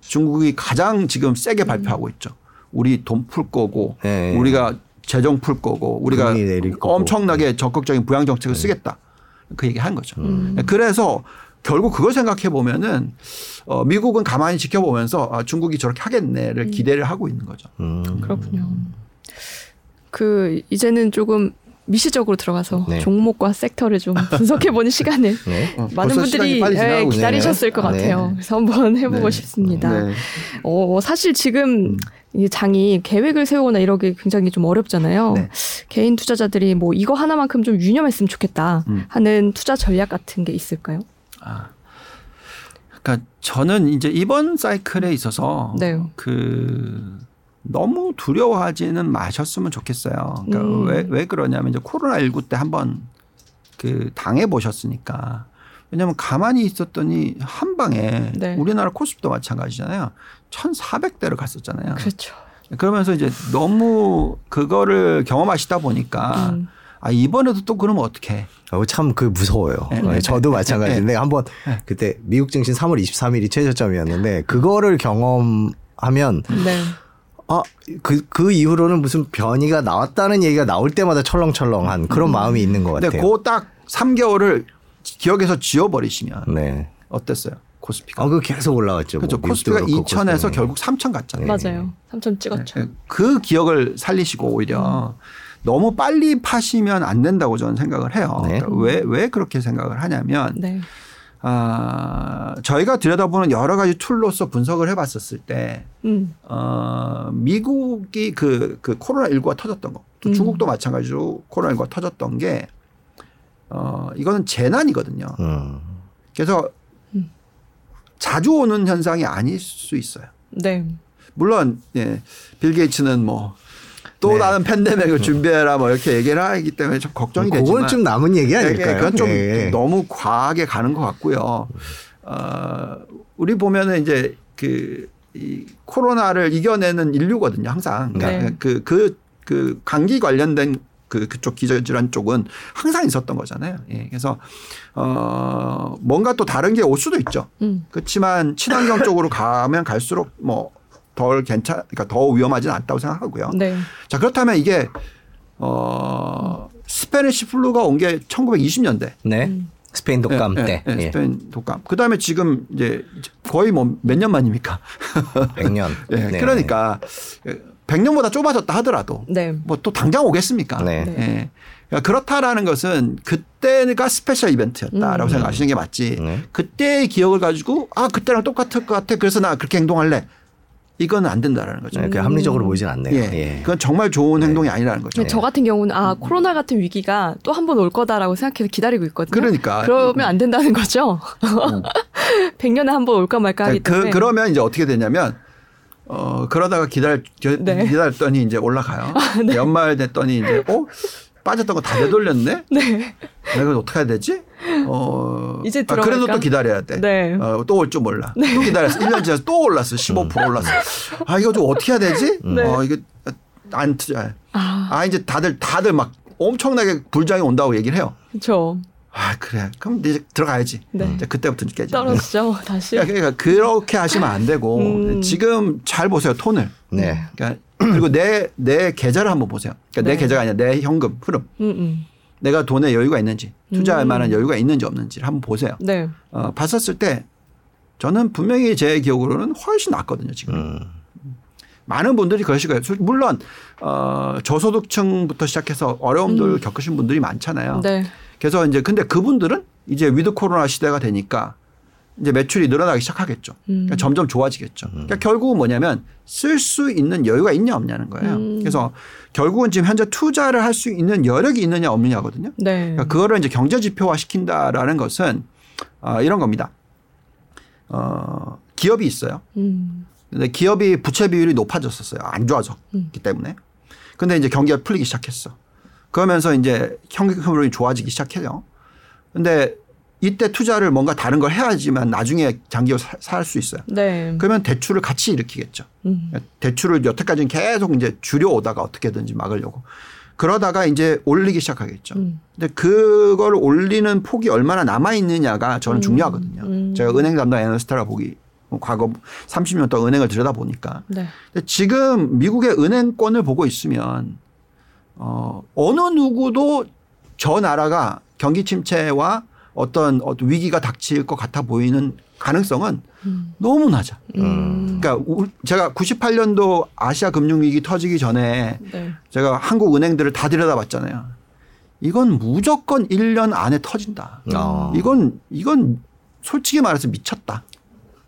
중국이 가장 지금 세게 발표하고 있죠. 우리 돈 풀 거고 예, 예. 우리가 재정 풀 거고 우리가 내릴 거고. 엄청나게 적극적인 부양 정책을 쓰겠다. 그 얘기 한 거죠. 음. 그래서 결국 그걸 생각해 보면은 어, 미국은 가만히 지켜보면서 아, 중국이 저렇게 하겠네를 기대를 하고 있는 거죠. 음. 그렇군요. 그 이제는 조금 미시적으로 들어가서 네. 종목과 섹터를 좀 (laughs) 분석해보는 시간을 네. 어, 많은 분들이 예, 기다리셨을 것 네. 같아요. 그래서 한번 해보고 네. 싶습니다. 네. 어, 사실 지금 이 장이 계획을 세우거나 이러기 굉장히 좀 어렵잖아요. 네. 개인 투자자들이 뭐 이거 하나만큼 좀 유념했으면 좋겠다 음. 하는 투자 전략 같은 게 있을까요? 아. 그러니까 저는 이제 이번 사이클에 있어서 네. 그 너무 두려워하지는 마셨으면 좋겠어요. 그러니까 음. 왜, 왜 그러냐면 이제 코로나 19 때 한번 그 당해 보셨으니까. 왜냐하면 가만히 있었더니 한 방에 네. 우리나라 코스피도 마찬가지잖아요. 1,400대를 갔었잖아요. 그렇죠. 그러면서 이제 너무 그거를 경험하시다 보니까 음. 아 이번에도 또 그러면 어떻게? 어, 참그 무서워요. 네, 네, 네, 저도 네, 마찬가지인데 한번 네. 그때 미국 증시 3월 23일이 최저점이었는데 그거를 경험하면 네. 아, 그, 그 이후로는 무슨 변이가 나왔다는 얘기가 나올 때마다 철렁철렁한 그런 마음이 있는 것 근데 같아요. 그딱 3개월을 기억에서 지워버리시면 네. 어땠어요? 코스피가. 아, 그 계속 올라갔죠. 그렇죠. 뭐 코스피가 미국도 그렇고 2천에서 코스피는. 결국 3천 갔잖아요. 맞아요. 3점 찍었죠. 네. 그 기억을 살리시고 오히려 너무 빨리 파시면 안 된다고 저는 생각을 해요. 네. 그러니까 왜, 왜 그렇게 생각을 하냐면 네. 아, 저희가 들여다보는 여러 가지 툴로서 분석을 해봤었을 때 음. 어, 미국이 그, 그 코로나19가 터졌던 거, 또 음. 중국도 마찬가지로 코로나19가 터졌던 게, 어, 이거는 재난이거든요. 음. 그래서 음. 자주 오는 현상이 아닐 수 있어요. 네. 물론, 예, 빌 게이츠는 뭐, 또 네. 다른 팬데믹을 준비해라 뭐 이렇게 얘기를 하기 때문에 좀 걱정이 되지만. 그건 좀 남은 얘기 예, 아닐까요? 그건 좀 예. 너무 과하게 가는 것 같고요. 어, 우리 보면은 이제 그, 이 코로나를 이겨내는 인류거든요, 항상. 그러니까 네. 그, 그, 그 감기 관련된 그, 그쪽 기저질환 쪽은 항상 있었던 거잖아요. 예. 그래서, 어, 뭔가 또 다른 게 올 수도 있죠. 음. 그렇지만 친환경 쪽으로 가면 갈수록 뭐 덜 괜찮, 그러니까 더 위험하진 않다고 생각하고요. 네. 자 그렇다면 이게 어 Spanish flu가 온 게 1920년대 네. 음. 스페인 독감 예, 때. 예, 예, 예. 스페인 독감. 그 다음에 지금 이제 거의 뭐 몇 년 만입니까? 100년. (laughs) 예, 네. 그러니까 100년보다 좁아졌다 하더라도 네. 뭐 또 당장 오겠습니까? 네. 네. 예. 그러니까 그렇다라는 것은 그때가 special event였다라고 음. 생각하시는 게 맞지. 네. 그때의 기억을 가지고 아 그때랑 똑같을 것 같아. 그래서 나 그렇게 행동할래. 이건 안 된다라는 거죠. 네, 그 합리적으로 보이진 않네요. 예. 예. 그건 정말 좋은 행동이 아니라는 거죠. 저 같은 경우는 아 코로나 같은 위기가 또 한 번 올 거다라고 생각해서 기다리고 있거든요. 그러니까. 그러면 안 된다는 거죠. (laughs) 100년에 한 번 올까 말까 하기 그, 때문에. 그러면 이제 어떻게 되냐면 어 그러다가 기다려 기- 네. 기다렸더니 이제 올라가요. (laughs) 연말 됐더니 이제 어 빠졌던 거 다 되돌렸네. (laughs) 네. 내가 어떻게 해야 되지? 어 이제 아, 그래도? 또 기다려야 돼. 네. 어, 또 올 줄 몰라. 또 기다렸어. 1년 지나서 또 올랐어. 15% 올랐어. 아 이거 좀 어떻게 해야 되지? 네. 어 이거 안 투자해. 아, 아 이제 다들 다들 막 엄청나게 불장이 온다고 얘기를 해요. 그렇죠. 아 그래. 그럼 이제 들어가야지. 네. 이제 그때부터 깨지. 떨어지죠. 다시. 그러니까 그렇게 하시면 안 되고 음. 지금 잘 보세요 톤을. 네. 그러니까 그리고 내 내 계좌를 한번 보세요. 그러니까 내 네. 계좌가 아니라 내 현금 흐름. 음, 음. 내가 돈에 여유가 있는지 투자할 음. 만한 여유가 있는지 없는지를 한번 보세요. 네. 어, 봤었을 때 저는 분명히 제 기억으로는 훨씬 낫거든요 지금. 음. 많은 분들이 그러실 거예요. 솔- 물론 어, 저소득층부터 시작해서 어려움들 겪으신 분들이 많잖아요. 음. 네. 그래서 이제 근데 그분들은 이제 with 코로나 시대가 되니까 이제 매출이 늘어나기 시작하겠죠. 그러니까 음. 점점 좋아지겠죠. 그러니까 결국은 뭐냐면 쓸 수 있는 여유가 있냐 없냐는 거예요. 음. 그래서 결국은 지금 현재 투자를 할 수 있는 여력이 있느냐 없느냐거든요. 네. 그러니까 그거를 이제 경제 지표화 시킨다라는 것은 어, 이런 겁니다. 어, 기업이 있어요. 음. 근데 기업이 부채 비율이 높아졌었어요. 안 좋아졌기 때문에. 근데 이제 경기가 풀리기 시작했어. 그러면서 이제 현금 흐름이 좋아지기 시작해요. 근데 이때 투자를 뭔가 다른 걸 해야지만 나중에 장기로 살 수 있어요. 네. 그러면 대출을 같이 일으키겠죠. 음. 대출을 여태까지는 계속 이제 줄여오다가 어떻게든지 막으려고. 그러다가 이제 올리기 시작하겠죠. 음. 근데 그걸 올리는 폭이 얼마나 남아 있느냐가 저는 중요하거든요. 음. 제가 은행 담당 애널리스트라 보기 뭐 과거 30년 동안 은행을 들여다 보니까 네. 근데 지금 미국의 은행권을 보고 있으면 어 어느 누구도 저 나라가 경기 침체와 어떤 어떤 위기가 닥칠 것 같아 보이는 가능성은 음. 너무 낮아. 음. 그러니까 우- 제가 98년도 아시아 금융위기 터지기 전에 네. 제가 한국 은행들을 다 들여다봤잖아요. 이건 무조건 1년 안에 터진다. 아. 이건 이건 솔직히 말해서 미쳤다.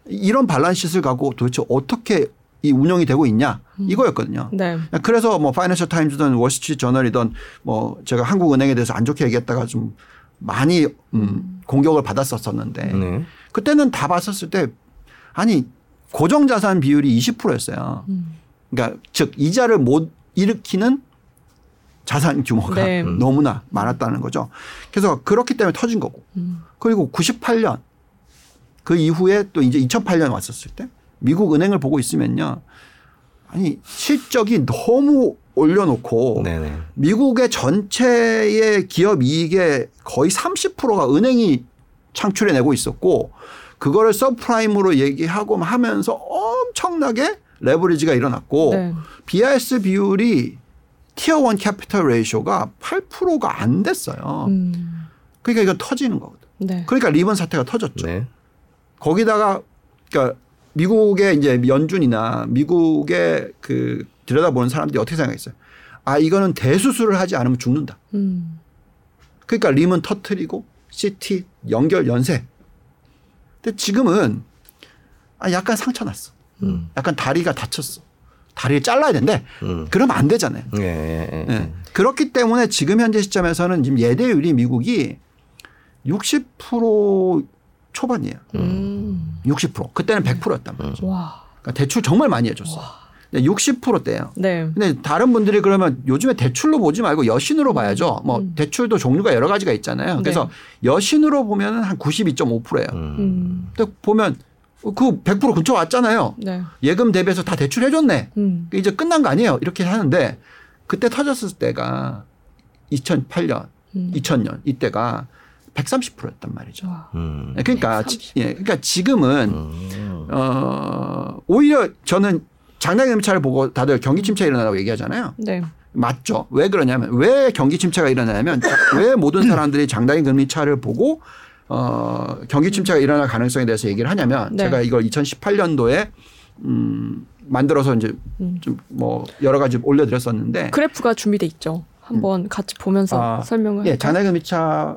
이런 발란시스를 갖고 도대체 어떻게 이 운영이 되고 있냐 이거였거든요. 네. 그래서 뭐 파이낸셜 타임즈든 월스트리트 저널이든 뭐 제가 한국은행에 대해서 안 좋게 얘기했다가 좀 많이 음 공격을 받았었었는데 네. 그때는 다 봤었을 때 아니 고정 자산 비율이 20%였어요. 그러니까 즉 이자를 못 일으키는 자산 규모가 네. 너무나 많았다는 거죠. 그래서 그렇기 때문에 터진 거고. 그리고 98년 그 이후에 또 이제 2008년 왔었을 때 미국 은행을 보고 있으면요. 아니 실적이 너무 올려놓고 네네. 미국의 전체의 기업 이익의 거의 30%가 은행이 창출해내고 있었고 그거를 subprime으로 얘기하고 하면서 엄청나게 레버리지가 일어났고 네. BIS 비율이 Tier one capital ratio가 8%가 안 됐어요. 음. 그러니까 이건 터지는 거거든. 네. 그러니까 리먼 사태가 터졌죠. 네. 거기다가 그러니까 미국의 이제 연준이나 미국의 그 들여다보는 사람들이 어떻게 생각했어요? 아 이거는 대수술을 하지 않으면 죽는다. 음. 그러니까 리먼 터트리고 시티 연결 연쇄. 근데 지금은 아 약간 상처 났어. 음. 약간 다리가 다쳤어. 다리를 잘라야 된대. 음. 그러면 안 되잖아요. 예, 예, 예. 예. 그렇기 때문에 지금 현재 시점에서는 지금 예대율이 미국이 60% 초반이에요. 음. 60%. 그때는 100%였단 말이죠. 와. 그러니까 대출 정말 많이 해줬어. 근데 60%대예요. 네. 근데 다른 분들이 그러면 요즘에 대출로 보지 말고 여신으로 봐야죠. 뭐 대출도 종류가 여러 가지가 있잖아요. 그래서 여신으로 보면은 한 92.5%예요. 음. 음. 근데 보면 그 100% 근처 왔잖아요. 네. 예금 대비해서 다 대출해 줬네. 음. 이제 끝난 거 아니에요. 이렇게 하는데 그때 터졌을 때가 2008년, 음. 2000년 이때가 130%였단 말이죠. 와. 음. 그러니까 지, 예, 그러니까 지금은 음. 어 오히려 저는 장단기 침체를 보고 다들 경기 침체 일어나라고 얘기하잖아요. 네. 맞죠. 왜 그러냐면 왜 경기 침체가 일어나냐면 왜 모든 (clears throat) 사람들이 장단기 금리 차를 보고 어 경기 침체가 일어날 가능성에 대해서 얘기를 하냐면 네. 제가 이걸 2018년도에 음 만들어서 이제 음. 좀뭐 여러 가지 올려드렸었는데 그래프가 준비돼 있죠. 한번 같이 보면서 아, 설명을. 예? 장단기 금리 차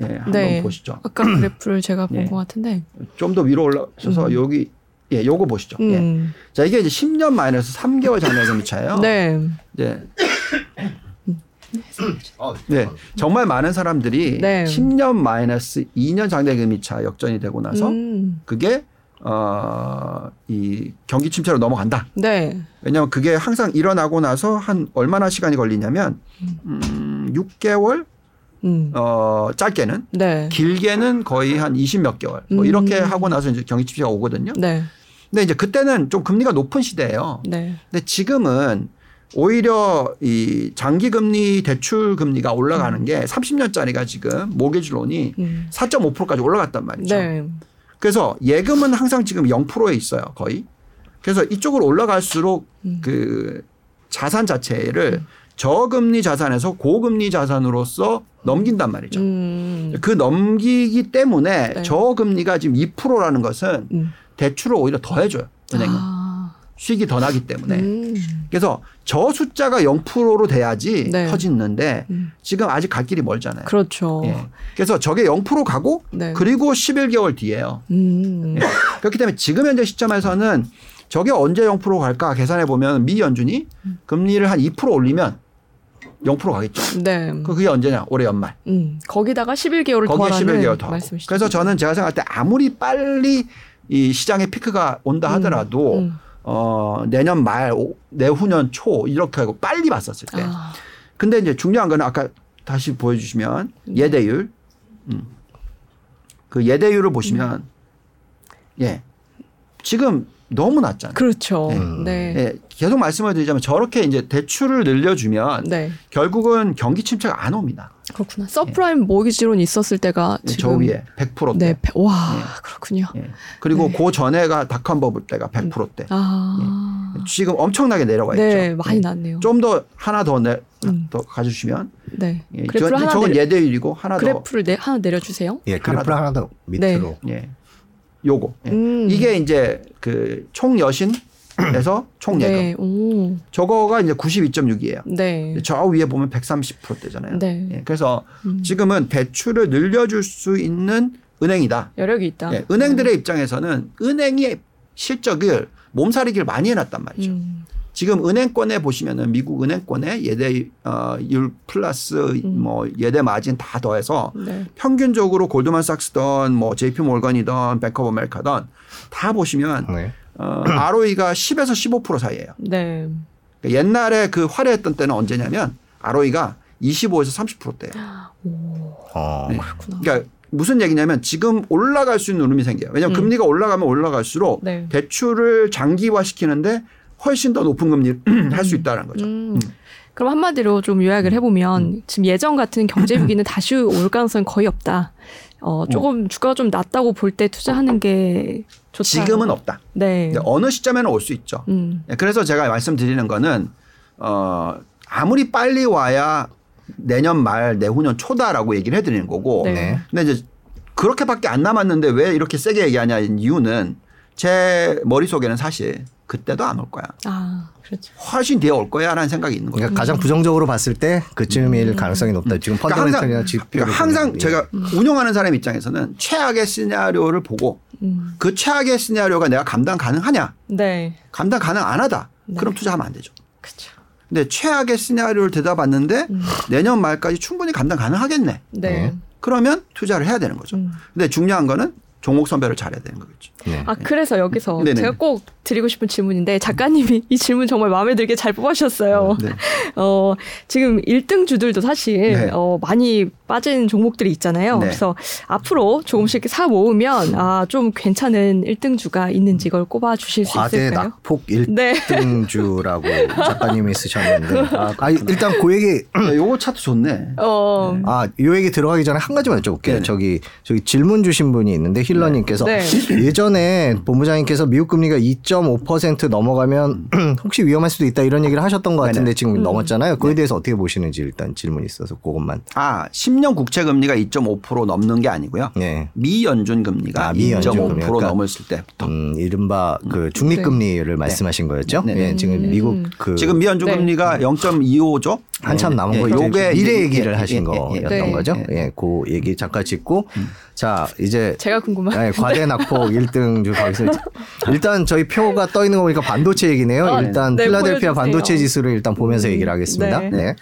예, 한번 네. 보시죠. 아까 그래프를 제가 본 예. 것 같은데. 좀 더 위로 올라오셔서 여기 예, 요거 보시죠. 예. 음. 자, 이게 이제 10년 마이너스 3개월 장단기 금리 차예요. 네. 이제 네, 정말 많은 사람들이 네. 10년 마이너스 2년 장대 금리차 역전이 되고 나서 음. 그게 어이 경기 침체로 넘어간다. 네. 왜냐하면 그게 항상 일어나고 나서 한 얼마나 시간이 걸리냐면 음 6개월 음. 어 짧게는 네. 길게는 거의 한 20 몇 개월 뭐 음. 이렇게 하고 나서 이제 경기 침체가 오거든요. 네. 근데 이제 그때는 좀 금리가 높은 시대예요. 네. 근데 지금은 오히려 이 장기 금리 대출 금리가 올라가는 게 30년짜리가 지금 모기지 론이 음. 4.5%까지 올라갔단 말이죠. 네. 그래서 예금은 항상 지금 0%에 있어요, 거의. 그래서 이쪽으로 올라갈수록 음. 그 자산 자체를 저금리 자산에서 고금리 자산으로서 넘긴단 말이죠. 음. 그 넘기기 때문에 네. 저금리가 지금 2%라는 것은 음. 대출을 오히려 더 해줘요. 은행은. 아. 수익이 더 나기 때문에. 음. 그래서 저 숫자가 0%로 돼야지 네. 터지는데 음. 지금 아직 갈 길이 멀잖아요. 그렇죠. 예. 그래서 저게 0% 가고 네. 그리고 11개월 뒤에요. 음. 예. 그렇기 때문에 지금 현재 시점에서는 저게 언제 0% 갈까 계산해 보면 미 연준이 금리를 한 2% 올리면 0% 가겠죠. 네. 그 그게 언제냐? 올해 연말. 음. 거기다가 11개월을 거기에 더하라는 11개월 더. 말씀이시죠. 그래서 저는 제가 생각할 때 아무리 빨리 이 시장의 피크가 온다 하더라도 음. 어 내년 말 오- 내후년 초 이렇게 하고 빨리 봤었을 때. 아. 근데 이제 중요한 거는 아까 다시 보여주시면 예대율. 음. 그 예대율을 보시면 예. 지금 너무 낮잖아요. 그렇죠. 음. 네. 예. 계속 말씀을 드리자면 저렇게 이제 대출을 늘려주면 네. 결국은 경기 침체가 안 옵니다. 그렇구나. 서프라임 모기지론 있었을 때가 예, 저 지금 위에 100%대. 네. 배- 와, 예. 그렇군요. 예. 그리고 네. 그 전에가 닷컴 버블 때가 100%대. 아. 지금 엄청나게 내려와 네, 있죠. 많이 났네요. 좀 더 하나 더, 내, 음. 더 가주시면 네. 예, 그래프를 저, 하나 저건 내려, 예대율이고 하나 그래프를 내, 하나 내려주세요. 예, 그래프를 하나 더 밑으로. 더 예. 요거 예. 음. 이게 이제 그 총 여신 에서 (clears throat) 총 예금. 네. 오. 저거가 이제 92.6이에요. 네. 저 위에 보면 130%대잖아요. 네. 예, 그래서 음. 지금은 대출을 늘려줄 수 있는 은행이다. 여력이 있다. 예, 은행들의 입장에서는 은행의 실적을 몸 사리기를 많이 해놨단 말이죠. 음. 지금 은행권에 보시면은 미국 은행권에 예대 어, 율 플러스 음. 뭐 예대 마진 다 더해서 네. 평균적으로 골드만삭스든 뭐 JP 모건이든 오브 아메리카든 다 보시면 네. 어, ROE가 10에서 15% 사이예요. 네. 그러니까 옛날에 그 화려했던 때는 언제냐면 ROE가 25에서 30%대예요. 어. 네. 그러니까 무슨 얘기냐면 지금 올라갈 수 있는 흐름이 생겨요. 왜냐하면 음. 금리가 올라가면 올라갈수록 네. 대출을 장기화시키는데 훨씬 더 높은 금리를 (clears throat) 할 수 있다는 거죠. 음. 그럼 한마디로 좀 요약을 해보면 음. 지금 예전 같은 경제 (clears throat) 위기는 다시 올 가능성이 거의 없다. 어, 조금 주가가 좀 낮다고 볼 때 투자하는 게 좋다. 지금은 없다. 네. 어느 시점에는 올 수 있죠. 음. 예, 그래서 제가 말씀드리는 거는 어 아무리 빨리 와야 내년 말 내후년 초다라고 얘기를 해드리는 거고. 네. 네. 근데 이제 그렇게밖에 안 남았는데 왜 이렇게 세게 얘기하냐 이유는 제 머릿속에는 사실 그때도 안 올 거야. 아, 그렇죠. 훨씬 뒤에 올 거야라는 생각이 있는 거예요. 그러니까 가장 부정적으로 봤을 때 그쯤일 가능성이 높다. 지금 그러니까 펀더멘털이나 항상, 지표 그러니까 항상 제가 운영하는 사람 입장에서는 최악의 시나리오를 보고 음. 그 최악의 시나리오가 내가 감당 가능하냐 네. 감당 가능 안 하다 네. 그럼 투자하면 안 되죠. 그렇죠. 근데 최악의 시나리오를 들여다봤는데 내년 말까지 충분히 감당 가능하겠네. 네. 네. 그러면 투자를 해야 되는 거죠. 음. 근데 중요한 거는 종목 선별을 잘해야 되는 거겠죠. 네. 아 그래서 여기서 네네. 제가 꼭 드리고 싶은 질문인데 작가님이 이 질문 정말 마음에 들게 잘 뽑아주셨어요. 네. (laughs) 어 지금 1등 주들도 사실 네. 어 많이 빠진 종목들이 있잖아요. 네. 그래서 앞으로 조금씩 사 모으면 아 좀 괜찮은 1등 주가 있는지 이걸 꼽아 주실 수 과대 있을까요? 낙폭 네. 1등주라고 (laughs) 작가님이 쓰셨는데 아, 일단 그 얘기 야, 요거 차트 좋네. 어 아, 요 얘기 들어가기 전에 한 가지만 여쭤볼게요. 네네. 저기 저기 질문 주신 분이 있는데 힐러님께서 네. 예전에 본부장님께서 미국 금리가 2.5% 넘어가면 (clears throat) 혹시 위험할 수도 있다 이런 얘기를 하셨던 것 같은데. 지금 음. 넘었잖아요. 네. 그에 대해서 어떻게 보시는지 일단 질문이 있어서 그것만. 아, 10년 국채 금리가 2.5% 넘는 게 아니고요. 네. 미 연준 금리가 아, 미연준 2.5% 금리. 그러니까 넘었을 때부터 음, 이른바 그 중립 금리를 말씀하신 거였죠? 네. 예, 지금 미국 그 지금 미 연준 네. 금리가 0.25죠. 한참 남은 거 요게 미래 얘기를 예, 하신 예, 예, 거였던 네. 거죠? 예. 예, 그 얘기 잠깐 짚고 자 이제 제가 궁금한 네, 과대 낙폭 (laughs) 1등 주 거기서 일단 저희 표가 떠 있는 거 보니까 반도체 얘기네요. 아, 일단 네, 필라델피아 보여주세요. 반도체 지수를 일단 보면서 음, 얘기를 하겠습니다. 네. 네.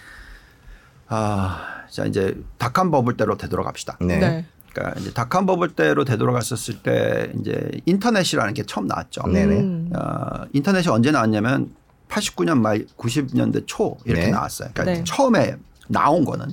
아, 자 이제 닭한 버블대로 되돌아갑시다. 네. 네. 그러니까 이제 닭한 버블대로 되돌아갔었을 때 이제 인터넷이라는 게 처음 나왔죠. 네네. 음. 어, 인터넷이 언제 나왔냐면 89년 말 90년대 초 이렇게 네. 나왔어요. 그러니까 네. 처음에 나온 거는.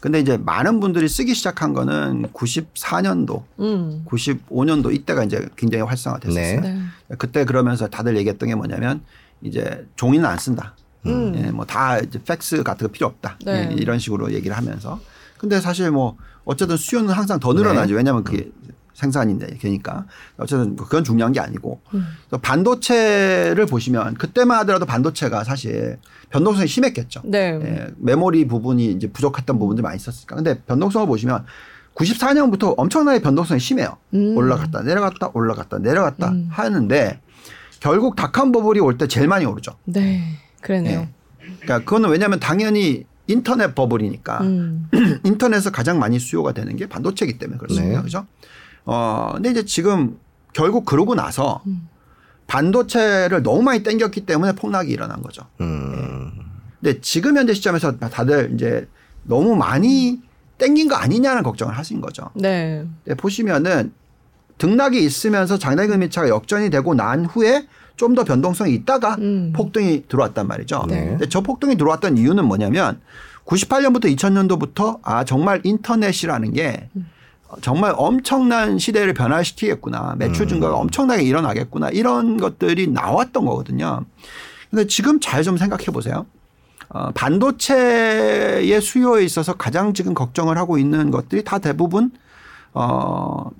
근데 이제 많은 분들이 쓰기 시작한 거는 94년도, 음. 95년도 이때가 이제 굉장히 활성화됐었어요. 네. 네. 그때 그러면서 다들 얘기했던 게 뭐냐면 이제 종이는 안 쓴다. 음. 예, 뭐다 이제 팩스 같은 거 필요 없다. 네. 예, 이런 식으로 얘기를 하면서. 근데 사실 뭐 어쨌든 수요는 항상 더 늘어나죠. 왜냐하면 그게 생산인데 그러니까 어쨌든 그건 중요한 게 아니고 음. 반도체를 보시면 그때만 하더라도 반도체가 사실 변동성이 심했겠죠. 네. 예, 메모리 부분이 이제 부족했던 부분들이 많이 있었으니까. 근데 변동성을 보시면 94년부터 엄청나게 변동성이 심해요. 음. 올라갔다 내려갔다 올라갔다 내려갔다 음. 하는데 결국 닥한 버블이 올 때 제일 많이 오르죠. 네. 그러네요. 예. 그러니까 그거는 왜냐하면 당연히 인터넷 버블이니까 음. (clears throat) 인터넷에서 가장 많이 수요가 되는 게 반도체이기 때문에 그렇습니다. 네. 그죠? 어, 근데 이제 지금 결국 그러고 나서 음. 반도체를 너무 많이 땡겼기 때문에 폭락이 일어난 거죠. 음. 근데 지금 현재 시점에서 다들 이제 너무 많이 땡긴 거 아니냐는 걱정을 하신 거죠. 네. 보시면은 등락이 있으면서 장대금리 차가 역전이 되고 난 후에 좀 더 변동성이 있다가 음. 폭등이 들어왔단 말이죠. 네. 근데 저 폭등이 들어왔던 이유는 뭐냐면 98년부터 2000년도부터 아 정말 인터넷이라는 게 정말 엄청난 시대를 변화시키겠구나. 매출 증가가 엄청나게 일어나겠구나. 이런 것들이 나왔던 거거든요. 근데 지금 잘 좀 생각해 보세요. 어, 반도체의 수요에 있어서 가장 지금 걱정을 하고 있는 것들이 다 대부분 어,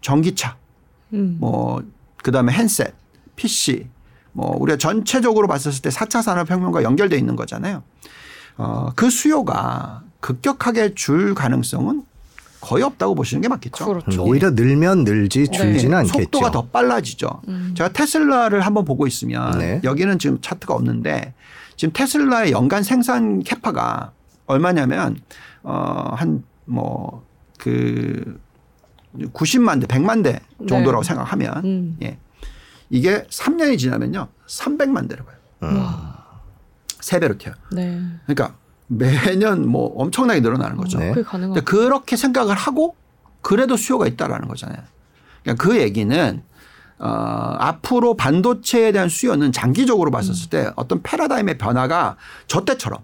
전기차, 음. 뭐 그 다음에 핸셋, PC, 뭐 우리가 전체적으로 봤었을 때 4차 산업혁명과 연결돼 있는 거잖아요. 어, 그 수요가 급격하게 줄 가능성은 거의 없다고 보시는 게 맞겠죠. 그렇죠. 음, 오히려 늘면 늘지 줄지는 네, 않겠죠. 속도가 더 빨라지죠. 음. 제가 테슬라를 한번 보고 있으면 네. 여기는 지금 차트가 없는데 지금 테슬라의 연간 생산 캐파가 얼마냐면 어한 뭐그 90만 대, 100만 대 정도라고 네. 생각하면 음. 예. 이게 3년이 지나면요. 300만 대로 가요. 와. 세 배로 튀어요. 네. 그러니까 매년 뭐 엄청나게 늘어나는 거죠. 네. 그게 그렇게 생각을 하고 그래도 수요가 있다라는 거잖아요. 그러니까 그 얘기는 어, 앞으로 반도체에 대한 수요는 장기적으로 봤었을 때 어떤 패러다임의 변화가 저 때처럼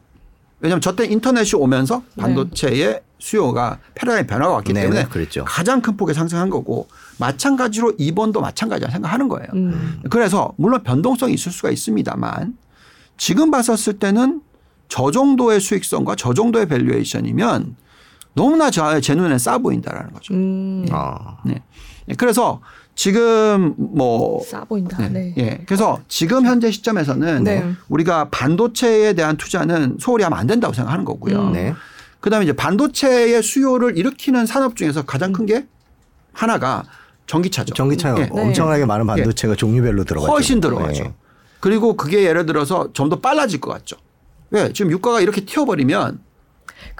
왜냐하면 저때 인터넷이 오면서 반도체의 수요가 패러다임 변화가 왔기 네, 때문에 네, 그랬죠. 가장 큰 폭의 상승한 거고 마찬가지로 이번도 마찬가지라 생각하는 거예요. 음. 그래서 물론 변동성이 있을 수가 있습니다만 지금 봤었을 때는 저 정도의 수익성과 저 정도의 밸류에이션이면 너무나 저- 제 눈에 싸 보인다라는 거죠. 음. 아, 네. 그래서 지금 뭐 싸 보인다. 네. 네. 예. 그래서 지금 현재 시점에서는 네. 우리가 반도체에 대한 투자는 소홀히 하면 안 된다고 생각하는 거고요. 음. 네. 그다음에 이제 반도체의 수요를 일으키는 산업 중에서 가장 큰 게 하나가 전기차죠. 전기차가 예. 엄청나게 많은 반도체가 종류별로 들어가죠. 훨씬 들어가죠. 네. 그리고 그게 예를 들어서 좀 더 빨라질 것 같죠. 왜? 지금 유가가 이렇게 튀어버리면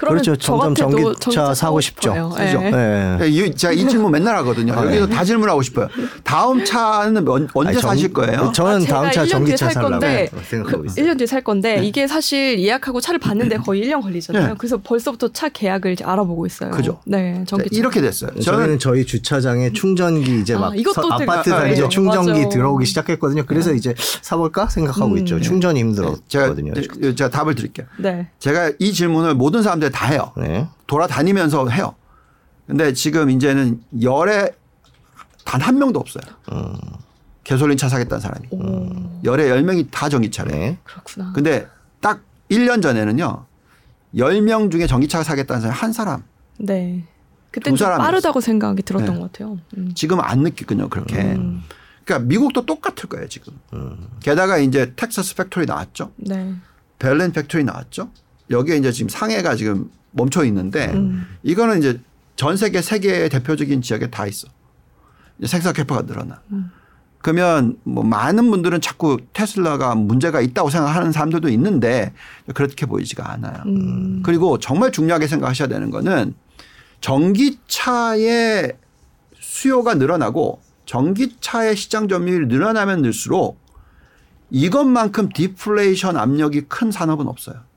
그렇죠. 저 점점 전기차 전기차 사고 싶죠. 싶어요. 그죠? 네. 네. 이- 제가 이 질문 맨날 하거든요. 아, 여기서 다 질문하고 싶어요. 다음 차는 언- 언제 아니, 전- 사실 거예요? 저는 아, 제가 다음 차 1년 뒤에 전기차 살 건데 생각하고 그 있어요. 1년 뒤에 살 건데 네. 이게 사실 예약하고 차를 봤는데 거의 1년 걸리잖아요. 네. 그래서 벌써부터 차 계약을 알아보고 있어요. 그죠. 네, 자, 전기차. 이렇게 됐어요. 저희는 저는 저희 주차장에 충전기 이제 아, 막 되게- 아파트 아, 단지에 네. 충전기 맞아. 들어오기 시작했거든요. 그래서 이제 사볼까 생각하고 음. 있죠. 충전이 제가, 힘들었거든요. 제가 답을 드릴게요. 네. 제가 이 질문을 모든 사람들 이다 해요. 네. 돌아다니면서 해요. 근데 지금 이제는 열에 단 한 명도 없어요. 개솔린 차 사겠다는 사람이. 오, 열에 열 명이 다 전기차래. 네. 그렇구나. 근데 딱 1년 전에는요. 10명 중에 전기차 사겠다는 사람이 한 사람. 네. 그때도 좀. 빠르다고 생각이 들었던 네. 것 같아요. 음. 지금은 안 느끼거든요. 그렇게. 음. 그러니까 미국도 똑같을 거예요. 지금. 게다가 이제 텍사스 factory 나왔죠. 네. 베를린 factory 나왔죠. 여기에 이제 지금 상해가 지금 멈춰 있는데 음. 이거는 이제 전 세계 세계의 대표적인 지역에 다 있어. 이제 생산 capa가 늘어나. 음. 그러면 뭐 많은 분들은 자꾸 테슬라가 문제가 있다고 생각하는 사람들도 있는데 그렇게 보이지가 않아요. 음. 그리고 정말 중요하게 생각하셔야 되는 거는 전기차의 수요가 늘어나고 전기차의 시장 점유율이 늘어나면 늘수록 이것만큼 디플레이션 압력이 큰 산업은 없어요.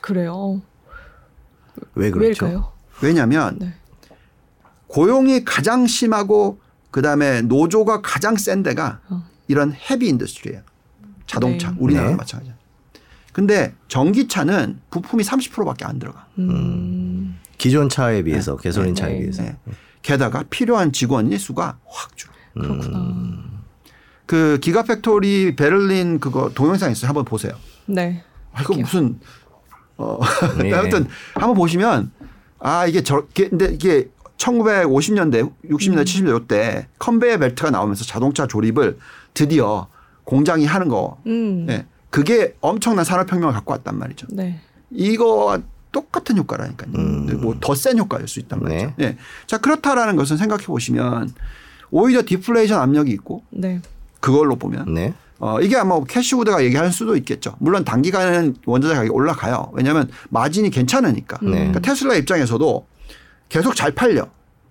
그래요. 왜 그렇죠? 왜일까요? 왜냐하면 네. 고용이 가장 심하고 그다음에 노조가 가장 센 데가 어. 이런 heavy industry예요. 자동차 네. 우리나라 네. 마찬가지야. 근데 전기차는 부품이 30%밖에 안 들어가. 음. 기존 차에 비해서 개솔린 차에 네. 비해서. 네. 게다가 필요한 직원의 수가 확 줄어. 그렇구나. 그 Giga factory 베를린 그거 동영상 있어요. 한번 보세요. 네. 아, 이거 무슨 어 네. (laughs) 아무튼 한번 보시면 아 이게 저렇게 근데 이게 1950년대, 60년대, 70년대 요때 컨베이어 벨트가 나오면서 자동차 조립을 드디어 공장이 하는 거. 음. 예. 그게 엄청난 산업혁명을 갖고 왔단 말이죠. 네. 이거와 똑같은 효과라니까요. 음. 뭐 더 센 효과일 수 있단 말이죠. 네. 예. 자, 그렇다라는 것은 생각해 보시면 오히려 디플레이션 압력이 있고 네. 그걸로 보면 네. 어, 이게 아마 캐시 우드가 얘기할 수도 있겠죠. 물론 단기간에는 원자재 가격이 올라가요. 왜냐하면 마진이 괜찮으니까. 음. 네. 그러니까 테슬라 입장에서도 계속 잘 팔려.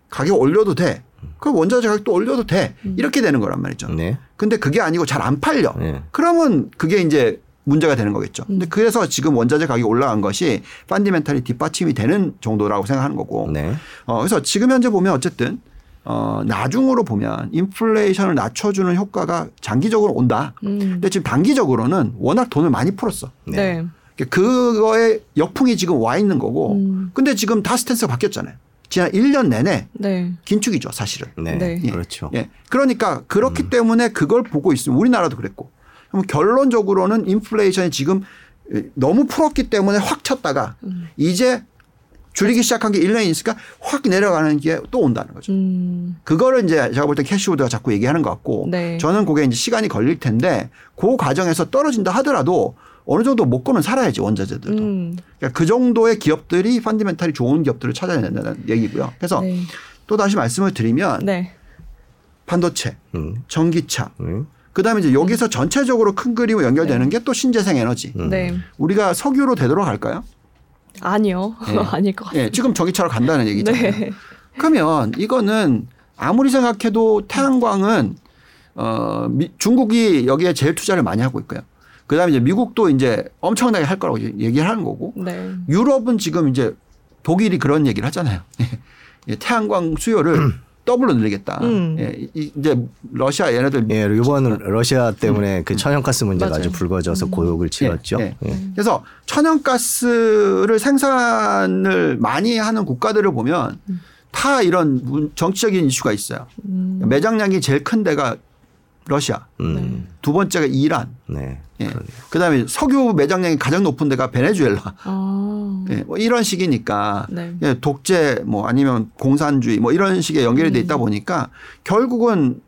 가격 올려도 돼. 그럼 원자재 가격 또 올려도 돼. 이렇게 되는 거란 말이죠. 네. 근데 그게 아니고 잘 안 팔려. 네. 그러면 그게 이제 문제가 되는 거겠죠. 근데 그래서 지금 원자재 가격이 올라간 것이 펀디멘탈이 뒷받침이 되는 정도라고 생각하는 거고. 네. 어, 그래서 지금 현재 보면 어쨌든 어, 나중으로 보면 인플레이션을 낮춰주는 효과가 장기적으로 온다. 음. 근데 지금 단기적으로는 워낙 돈을 많이 풀었어. 네. 그거에 역풍이 지금 와 있는 거고. 음. 근데 지금 다 스탠스가 바뀌었잖아요. 지난 1년 내내 네. 긴축이죠, 사실은. 네. 네. 예. 그렇죠. 예. 그러니까 그렇기 때문에 그걸 보고 있으면 우리나라도 그랬고. 그럼 결론적으로는 인플레이션이 지금 너무 풀었기 때문에 확 쳤다가 이제 줄이기 시작한 게 1년이 있으니까 확 내려가는 게 또 온다는 거죠. 음. 그거를 이제 제가 볼 때 캐시우드가 자꾸 얘기하는 것 같고 네. 저는 그게 이제 시간이 걸릴 텐데 그 과정에서 떨어진다 하더라도 어느 정도 먹고는 살아야지 원자재들도. 음. 그러니까 그 정도의 기업들이 펀디멘탈이 좋은 기업들을 찾아야 된다는 얘기고요. 그래서 네. 또 다시 말씀을 드리면 네. 반도체, 음. 전기차, 음. 그다음에 이제 여기서 전체적으로 큰 그림으로 연결되는 게 또 신재생 에너지. 네. 우리가 석유로 되돌아갈까요? 아니요. 예. (laughs) 아닐 것 같아요. 예, 지금 전기차로 간다는 얘기잖아요. 네. 그러면 이거는 아무리 생각해도 태양광은 어 미, 중국이 여기에 제일 투자를 많이 하고 있고요. 그다음에 이제 미국도 이제 엄청나게 할 거라고 얘기를 하는 거고 네. 유럽은 지금 이제 독일이 그런 얘기를 하잖아요. (laughs) 예, 태양광 수요를 (clears throat) 더블로 늘리겠다. 음. 예, 이- 이제 러시아 얘네들 예, 이번 러시아 때문에 그 천연가스 문제가 맞아요. 아주 불거져서 고욕을 치렀죠. 예, 예. 예. 그래서 천연가스를 생산을 많이 하는 국가들을 보면 다 이런 문- 정치적인 이슈가 있어요. 음. 매장량이 제일 큰 데가 러시아, 음. 두 번째가 이란, 네. 예. 그다음에 석유 매장량이 가장 높은 데가 베네수엘라. 아. 예, 뭐 이런 식이니까 네. 예, 독재 뭐 아니면 공산주의 뭐 이런 식의 연결이 돼 있다 음. 보니까 결국은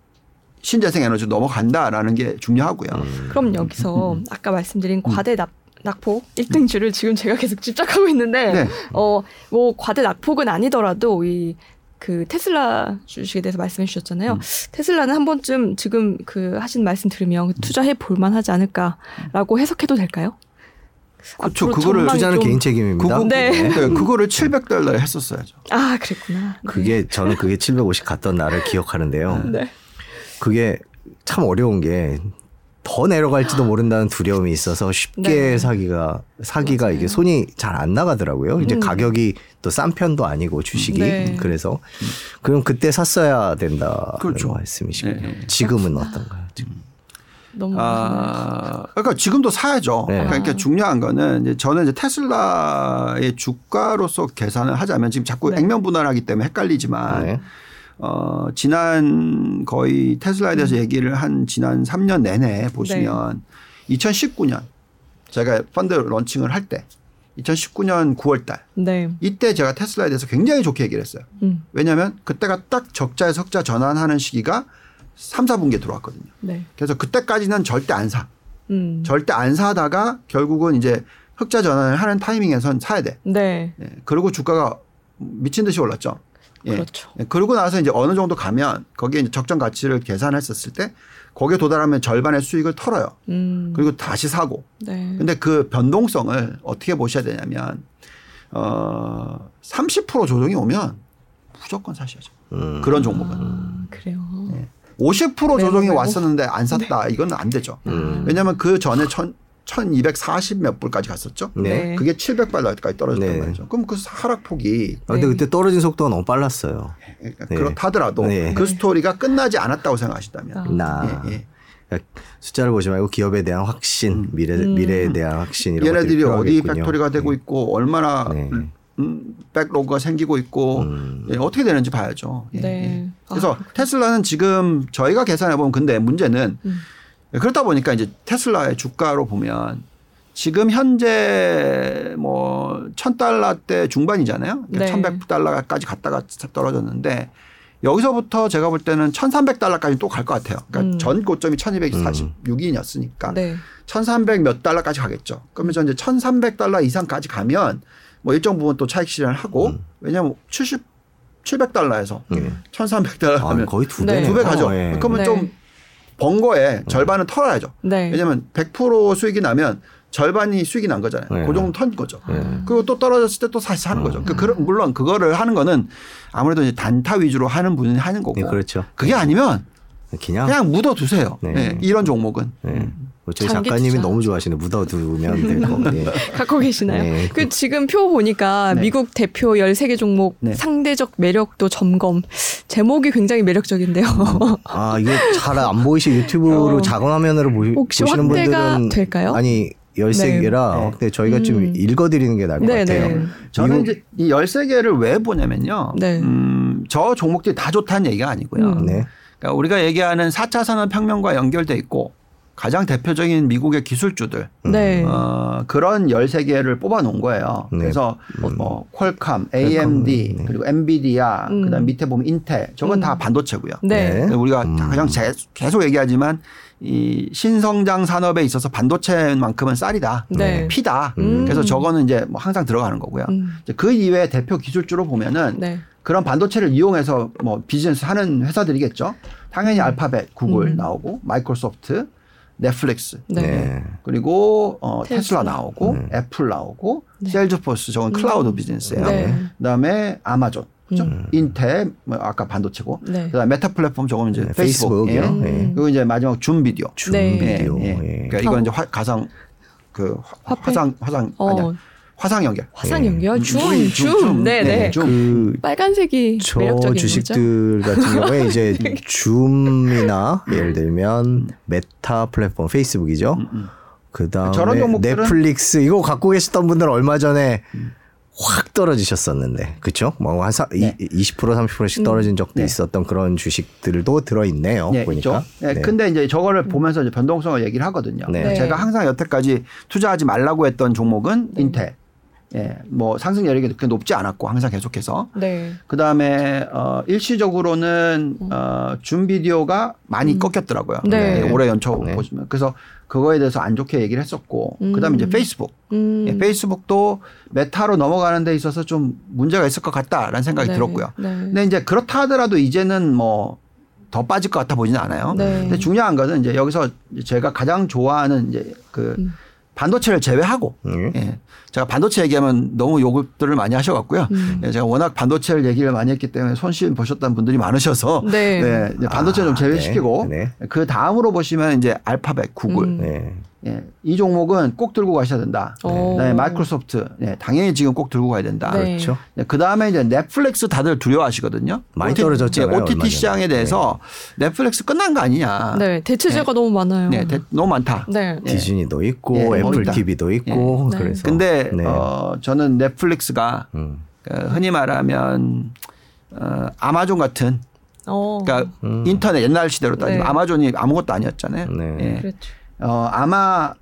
신재생 에너지 로 넘어간다라는 게 중요하고요. 음. 그럼 여기서 아까 말씀드린 과대 낙 낙폭 1등주를 지금 제가 계속 집착하고 있는데 네. 어뭐 과대 낙폭은 아니더라도 이 그 테슬라 주식에 대해서 말씀해 주셨잖아요. 음. 테슬라는 한 번쯤 지금 그 하신 말씀 들으면 투자해 볼 만 하지 않을까라고 해석해도 될까요? 그렇죠. 그거를 투자는 좀- 개인 책임입니다. 그거, 네. 네, 그거를 700달러에 했었어야죠. 아 그랬구나. 네. 그게 저는 그게 750 갔던 날을 기억하는데요. 네. 그게 참 어려운 게 더 내려갈지도 모른다는 두려움이 있어서 쉽게 네. 사기가 사기가 맞아요. 이게 손이 잘 안 나가더라고요. 이제 음. 가격이 또 싼 편도 아니고 주식이 네. 그래서 그럼 그때 샀어야 된다. 그렇죠. 말씀이시군요. 네, 네. 지금은 어떤가요? 지금? 너무 아, 그러니까 지금도 사야죠. 네. 그러니까 중요한 거는 이제 저는 이제 테슬라의 주가로서 계산을 하자면 지금 자꾸 네. 액면 분할하기 때문에 헷갈리지만 네. 어, 지난 거의 테슬라에 음. 대해서 얘기를 한 지난 3년 내내 보시면 네. 2019년 제가 펀드 런칭을 할 때 2019년 9월 달 네. 이때 제가 테슬라에 대해서 굉장히 좋게 얘기를 했어요. 음. 왜냐하면 그때가 딱 적자에 석자 전환하는 시기가 3, 4분기에 들어왔거든요. 네. 그래서 그때까지는 절대 안 사. 음. 절대 안 사다가 결국은 이제 흑자 전환을 하는 타이밍에선 사야 돼. 네. 예. 그리고 주가가 미친 듯이 올랐죠. 예. 그렇죠. 예. 그러고 나서 이제 어느 정도 가면 거기에 이제 적정 가치를 계산했었을 때 거기에 도달하면 절반의 수익을 털어요. 음. 그리고 다시 사고. 네. 근데 그 변동성을 어떻게 보셔야 되냐면 어, 30% 조정이 오면 무조건 사셔야죠. 음. 그런 종목은. 아, 그래요. 50% 조정이. 왔었는데 안 샀다. 이건 안 되죠. 음. 왜냐하면 그 전에 천, 1240 몇 불까지 갔었죠. 네. 그게 700발까지 떨어졌단 네. 말이죠. 그럼 그 하락폭이 아, 근데 네. 그때 떨어진 속도가 너무 빨랐어요. 그러니까 네. 그렇다더라도 네. 그 스토리가 끝나지 않았다고 생각하신다면 아. 나 예, 예. 그러니까 숫자를 보지 말고 기업에 대한 확신, 미래 음. 미래에 대한 확신 이런 얘네들이 어디. factory가 되고 네. 있고 얼마나 네. 음, backlog가 생기고 있고 음. 예, 어떻게 되는지 봐야죠. 예, 네. 예. 아, 그래서 테슬라는 지금 저희가 계산해 보면 근데 문제는 음. 그렇다 보니까 이제 테슬라의 주가로 보면 지금 현재 뭐 1000달러대 중반이잖아요. 네. 그러니까 1100달러까지 갔다가 떨어졌는데 여기서부터 제가 볼 때는 1300달러까지 또 갈 것 같아요. 그러니까 음. 전 고점이 1246인이었으니까 네. 1300몇 달러까지 가겠죠. 그러면 저 이제 1300달러 이상까지 가면 뭐 일정 부분 또 차익 실현을 하고 음. 왜냐하면 70 700달러에서 네. 1300달러 아, 하면 거의 두 네. 배네요. 두배 가죠. 예. 그러면 네. 좀 번 거에 절반은 털어야죠. 네. 왜냐하면 100% 수익이 나면 절반이 수익이 난 거잖아요. 네. 그 정도 턴 거죠. 네. 그리고 또 떨어졌을 때 또 다시 사는 거죠. 그, 그, 물론 그거를 하는 거는 아무래도 이제 단타 위주로 하는 분이 하는 거고. 네, 그렇죠. 그게 아니면 그냥, 그냥 묻어 두세요. 네. 네, 이런 종목은. 네. 뭐 저희 작가님이 투자. 너무 좋아하시네. 묻어두면 될 거. 예. (laughs) 갖고 계시나요? 네. 그 지금 표 보니까 네. 미국 대표 13개 종목 네. 상대적 매력도 점검. 제목이 굉장히 매력적인데요. 아 이게 잘안 보이시 유튜브로 어. 작은 화면으로 보시, 혹시 보시는 확대가 분들은 될까요? 아니 13개라 네. 확대 저희가 좀 음. 읽어드리는 게 나을 것 네, 같아요. 네. 저는 이제 이 13개를 왜 보냐면요. 네. 음, 저 종목들이 다 좋다는 얘기가 아니고요. 음. 네. 그러니까 우리가 얘기하는 4차 산업혁명과 연결돼 있고 가장 대표적인 미국의 기술주들 네. 어, 그런 13개를 뽑아 놓은 거예요. 네. 그래서 뭐 퀄컴, AMD 네. 그리고 엔비디아 음. 그다음 밑에 보면 인텔 저건 음. 다 반도체고요. 네. 네. 우리가 음. 가장 제- 계속 얘기하지만 이 신성장 산업에 있어서 반도체만큼은 쌀이다. 네. 피다. 음. 그래서 저거는 이제 뭐 항상 들어가는 거고요. 음. 이제 그 이외에 대표 기술주로 보면은 네. 그런 반도체를 이용해서 뭐 비즈니스 하는 회사들이겠죠. 당연히 알파벳, 구글 음. 나오고 마이크로소프트, 넷플릭스 네. 네. 그리고 어, 테슬라, 테슬라. 나오고 음. 애플 나오고 네. 세일즈포스 저건 클라우드 비즈니스예요. 네. 그다음에 아마존, 그죠? 음. 인텔, 뭐 아까 반도체고. 네. 그다음에 메타 플랫폼 저거는 이제 네, 페이스북이에요. 페이스북이요. 음. 네. 그리고 이제 마지막 줌 비디오. 줌 네. 비디오. 예, 예. 예. 그러니까 이건 이제 화, 가상 그 화-? 화상 화상 어. 아니야 화상 연결. 화상 연결 음, 줌, 줌, 줌, 줌. 네, 네, 네. 줌. 그 빨간색이 저 매력적인 주식들 같은 경우에 (laughs) 이제 줌이나 예를 들면 메타 플랫폼 페이스북이죠. 음, 그다음에 저런 종목들은- 넷플릭스 이거 갖고 계셨던 분들 얼마 전에 확 떨어지셨었는데 그렇죠? 뭐한 네. 20% 30%씩 떨어진 적도 네. 있었던 그런 주식들도 들어 있네요. 네, 보니까. 있죠. 네, 근데 이제 저거를 보면서 이제 변동성을 얘기를 하거든요. 네. 네. 제가 항상 여태까지 투자하지 말라고 했던 종목은 인텔. 예, 뭐 상승 여력이 그렇게 높지 않았고 항상 계속해서. 네. 그 다음에 어 일시적으로는 어 줌비디오가 많이 꺾였더라고요. 네. 예, 올해 연초 네. 보시면 그래서 그거에 대해서 안 좋게 얘기를 했었고 음. 그 다음에 이제 페이스북. 음. 예, 페이스북도 메타로 넘어가는 데 있어서 좀 문제가 있을 것 같다라는 생각이 네. 들었고요. 네. 근데 이제 그렇다 하더라도 이제는 뭐 더 빠질 것 같아 보지는 않아요. 네. 근데 중요한 것은 이제 여기서 제가 가장 좋아하는 이제 그 음. 반도체를 제외하고 음. 예. 제가 반도체 얘기하면 너무 요구들을 많이 하셔갖고요. 음. 예, 제가 워낙 반도체를 얘기를 많이 했기 때문에 손실 보셨다는 분들이 많으셔서 네. 네, 반도체 좀 아, 제외시키고 네, 그 다음으로 보시면 이제 알파벳, 구글 음. 네. 예, 이 종목은 꼭 들고 가셔야 된다. 오. 그다음에 마이크로소프트 예, 당연히 지금 꼭 들고 가야 된다. 네. 그렇죠. 그 다음에 이제 넷플릭스 다들 두려워하시거든요. 많이 떨어졌잖아요, OTT. 시장에 대해서 넷플릭스 끝난 거 아니냐. 네. 대체제가 너무 많아요. 네, 대- 너무 많다. 네. 예. 디즈니도 있고 예, 애플 있다. TV도 있고 네. 그래서 근데 네. 어, 저는 넷플릭스가 음. 그 흔히 말하면 어, 아마존 같은 어. 그러니까 음. 인터넷 옛날 시대로 따지면 네. 아마존이 아무것도 아니었잖아요. 네. 예. 그렇죠. 어, 아마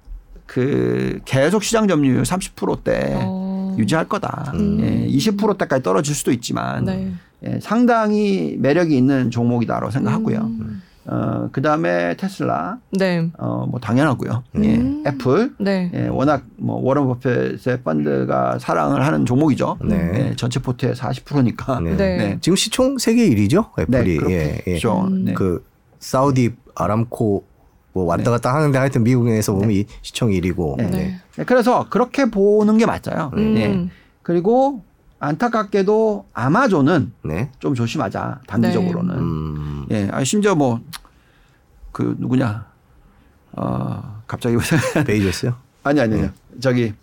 그 계속 시장 점유율 30%대 어. 유지할 거다. 음. 예, 20%대까지 떨어질 수도 있지만 네. 예, 상당히 매력이 있는 종목이다라고 생각하고요. 음. 어, 그 다음에 테슬라, 네. 어, 뭐 당연하고요. 음. 예, 애플, 네. 예, 워낙 뭐 워런 버핏의 펀드가 사랑을 하는 종목이죠. 네. 예, 전체 포트의 40%니까. 네. 네. 지금 시총 세계 1위죠 애플이 네, 예, 예. 그렇죠. 음. 네. 그 사우디 아람코 뭐 왔다 갔다 하는데 하여튼 미국에서 보면 이 시총 1위고 네. 네. 네, 그래서 그렇게 보는 게 맞아요. 음. 예. 그리고 안타깝게도 아마존은 네. 좀 조심하자 단기적으로는. 음. 예, 아 심지어 뭐 그 누구냐, 어 갑자기 (laughs) 베이조스요? 아니 아니 아니 저기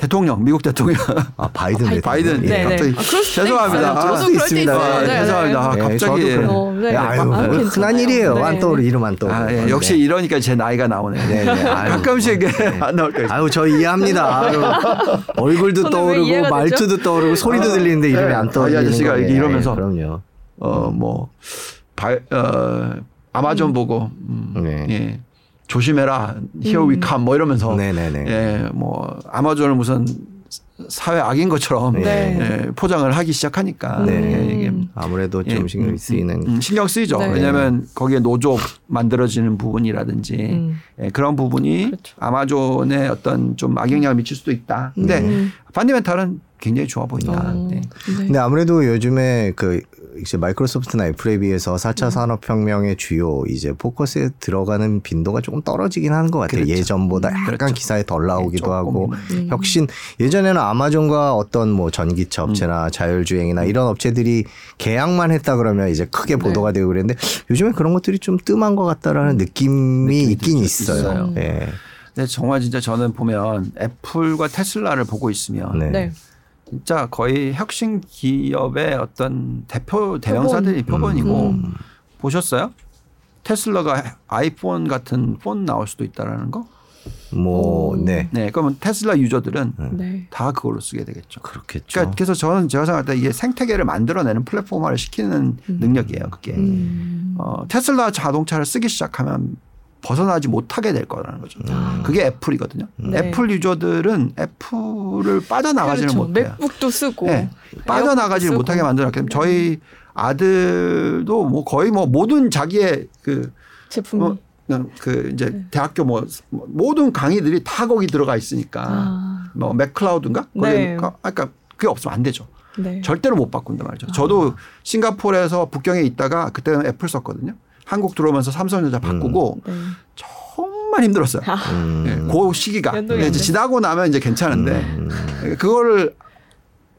대통령 미국 대통령 아 바이든 바이- 대통령. 바이든 예. 네, 네. 갑자기 아, 죄송합니다. 아, 저도 수 그럴 때 있습니다. 있어요. 아, 네, 네. 죄송합니다. 아, 예, 갑자기 그래요. 어, 네. 예, 아유, 아, 뭐. 흔한 일이에요. 네. 안 떠오르 이름 안 떠오르. 아, 예, 역시 이러니까 제 나이가 나오네. 네, 네. 아유, (laughs) 가끔씩 이게 안 나올 때. 아유 저 이해합니다. 아유, (laughs) 얼굴도 떠오르고? 말투도 떠오르고 소리도 아, 들리는데 이름이 네. 안 아, 이 떠오르는 아저씨가. 이렇게 이러면서. 예, 그럼요. 어뭐 어, 아마존 보고 음, 네. 예. 조심해라. Here we come 뭐 이러면서 네네네. 예, 뭐 아마존을 무슨 사회 악인 것처럼 네. 예, 포장을 하기 시작하니까 네. 예, 이게 아무래도 예, 좀 신경이 음, 쓰이는. 음, 신경 쓰이죠. 네. 왜냐하면 거기에 노조 만들어지는 부분이라든지 음. 예, 그런 부분이 그렇죠. 아마존에 어떤 좀 악영향을 미칠 수도 있다. 근데 음. 펀디멘탈은 굉장히 좋아 보인다. 어. 네. 네. 근데 아무래도 요즘에 그 이제 마이크로소프트나 애플에 비해서 4차 음. 산업혁명의 주요 이제 포커스에 들어가는 빈도가 조금 떨어지긴 하는 것 같아요. 그렇죠. 예전보다 약간 그렇죠. 기사에 덜 나오기도 조금. 하고 음. 혁신 예전에는 아마존과 어떤 뭐 전기차 업체나 음. 자율주행이나 이런 업체들이 계약만 했다 그러면 이제 크게 네. 보도가 되고 그랬는데 요즘에 그런 것들이 좀 뜸한 것 같다라는 느낌이 있긴 있- 있어요. 있어요. 예. 근데 정말 진짜 저는 보면 애플과 테슬라를 보고 있으면 네. 네. 진짜 거의 혁신 기업의 어떤 대표 대명사들이 표본이고 음. 보셨어요? 테슬라가 아이폰 같은 폰 나올 수도 있다라는 거? 뭐 오. 네. 네, 그러면 테슬라 유저들은 네. 다 그걸로 쓰게 되겠죠. 그렇겠죠. 그러니까 그래서 저는 제가 생각할 때 이게 생태계를 만들어내는 플랫폼화를 시키는 능력이에요. 그게 음. 어, 테슬라 자동차를 쓰기 시작하면 벗어나지 못하게 될 거라는 거죠. 그게 애플이거든요. 네. 애플 유저들은 애플을 빠져나가지는 그렇죠. 못해요. 맥북도 쓰고 네, 빠져나가지를 못하게. 만들었기 때문에 저희 아들도 뭐 거의 뭐 모든 자기의 그 제품이 어, 그 이제 대학교 뭐 모든 강의들이 다 거기 들어가 있으니까 아. 뭐 맥클라우드인가? 네. 그러니까 그게 없으면 안 되죠. 네. 절대로 못 바꾼단 말이죠. 저도 싱가포르에서 북경에 있다가 그때는 애플 썼거든요. 한국 들어오면서 삼성전자 바꾸고 네. 정말 힘들었어요. 음. 예, 그 시기가. 이제 지나고 나면 이제 괜찮은데 음. 그거를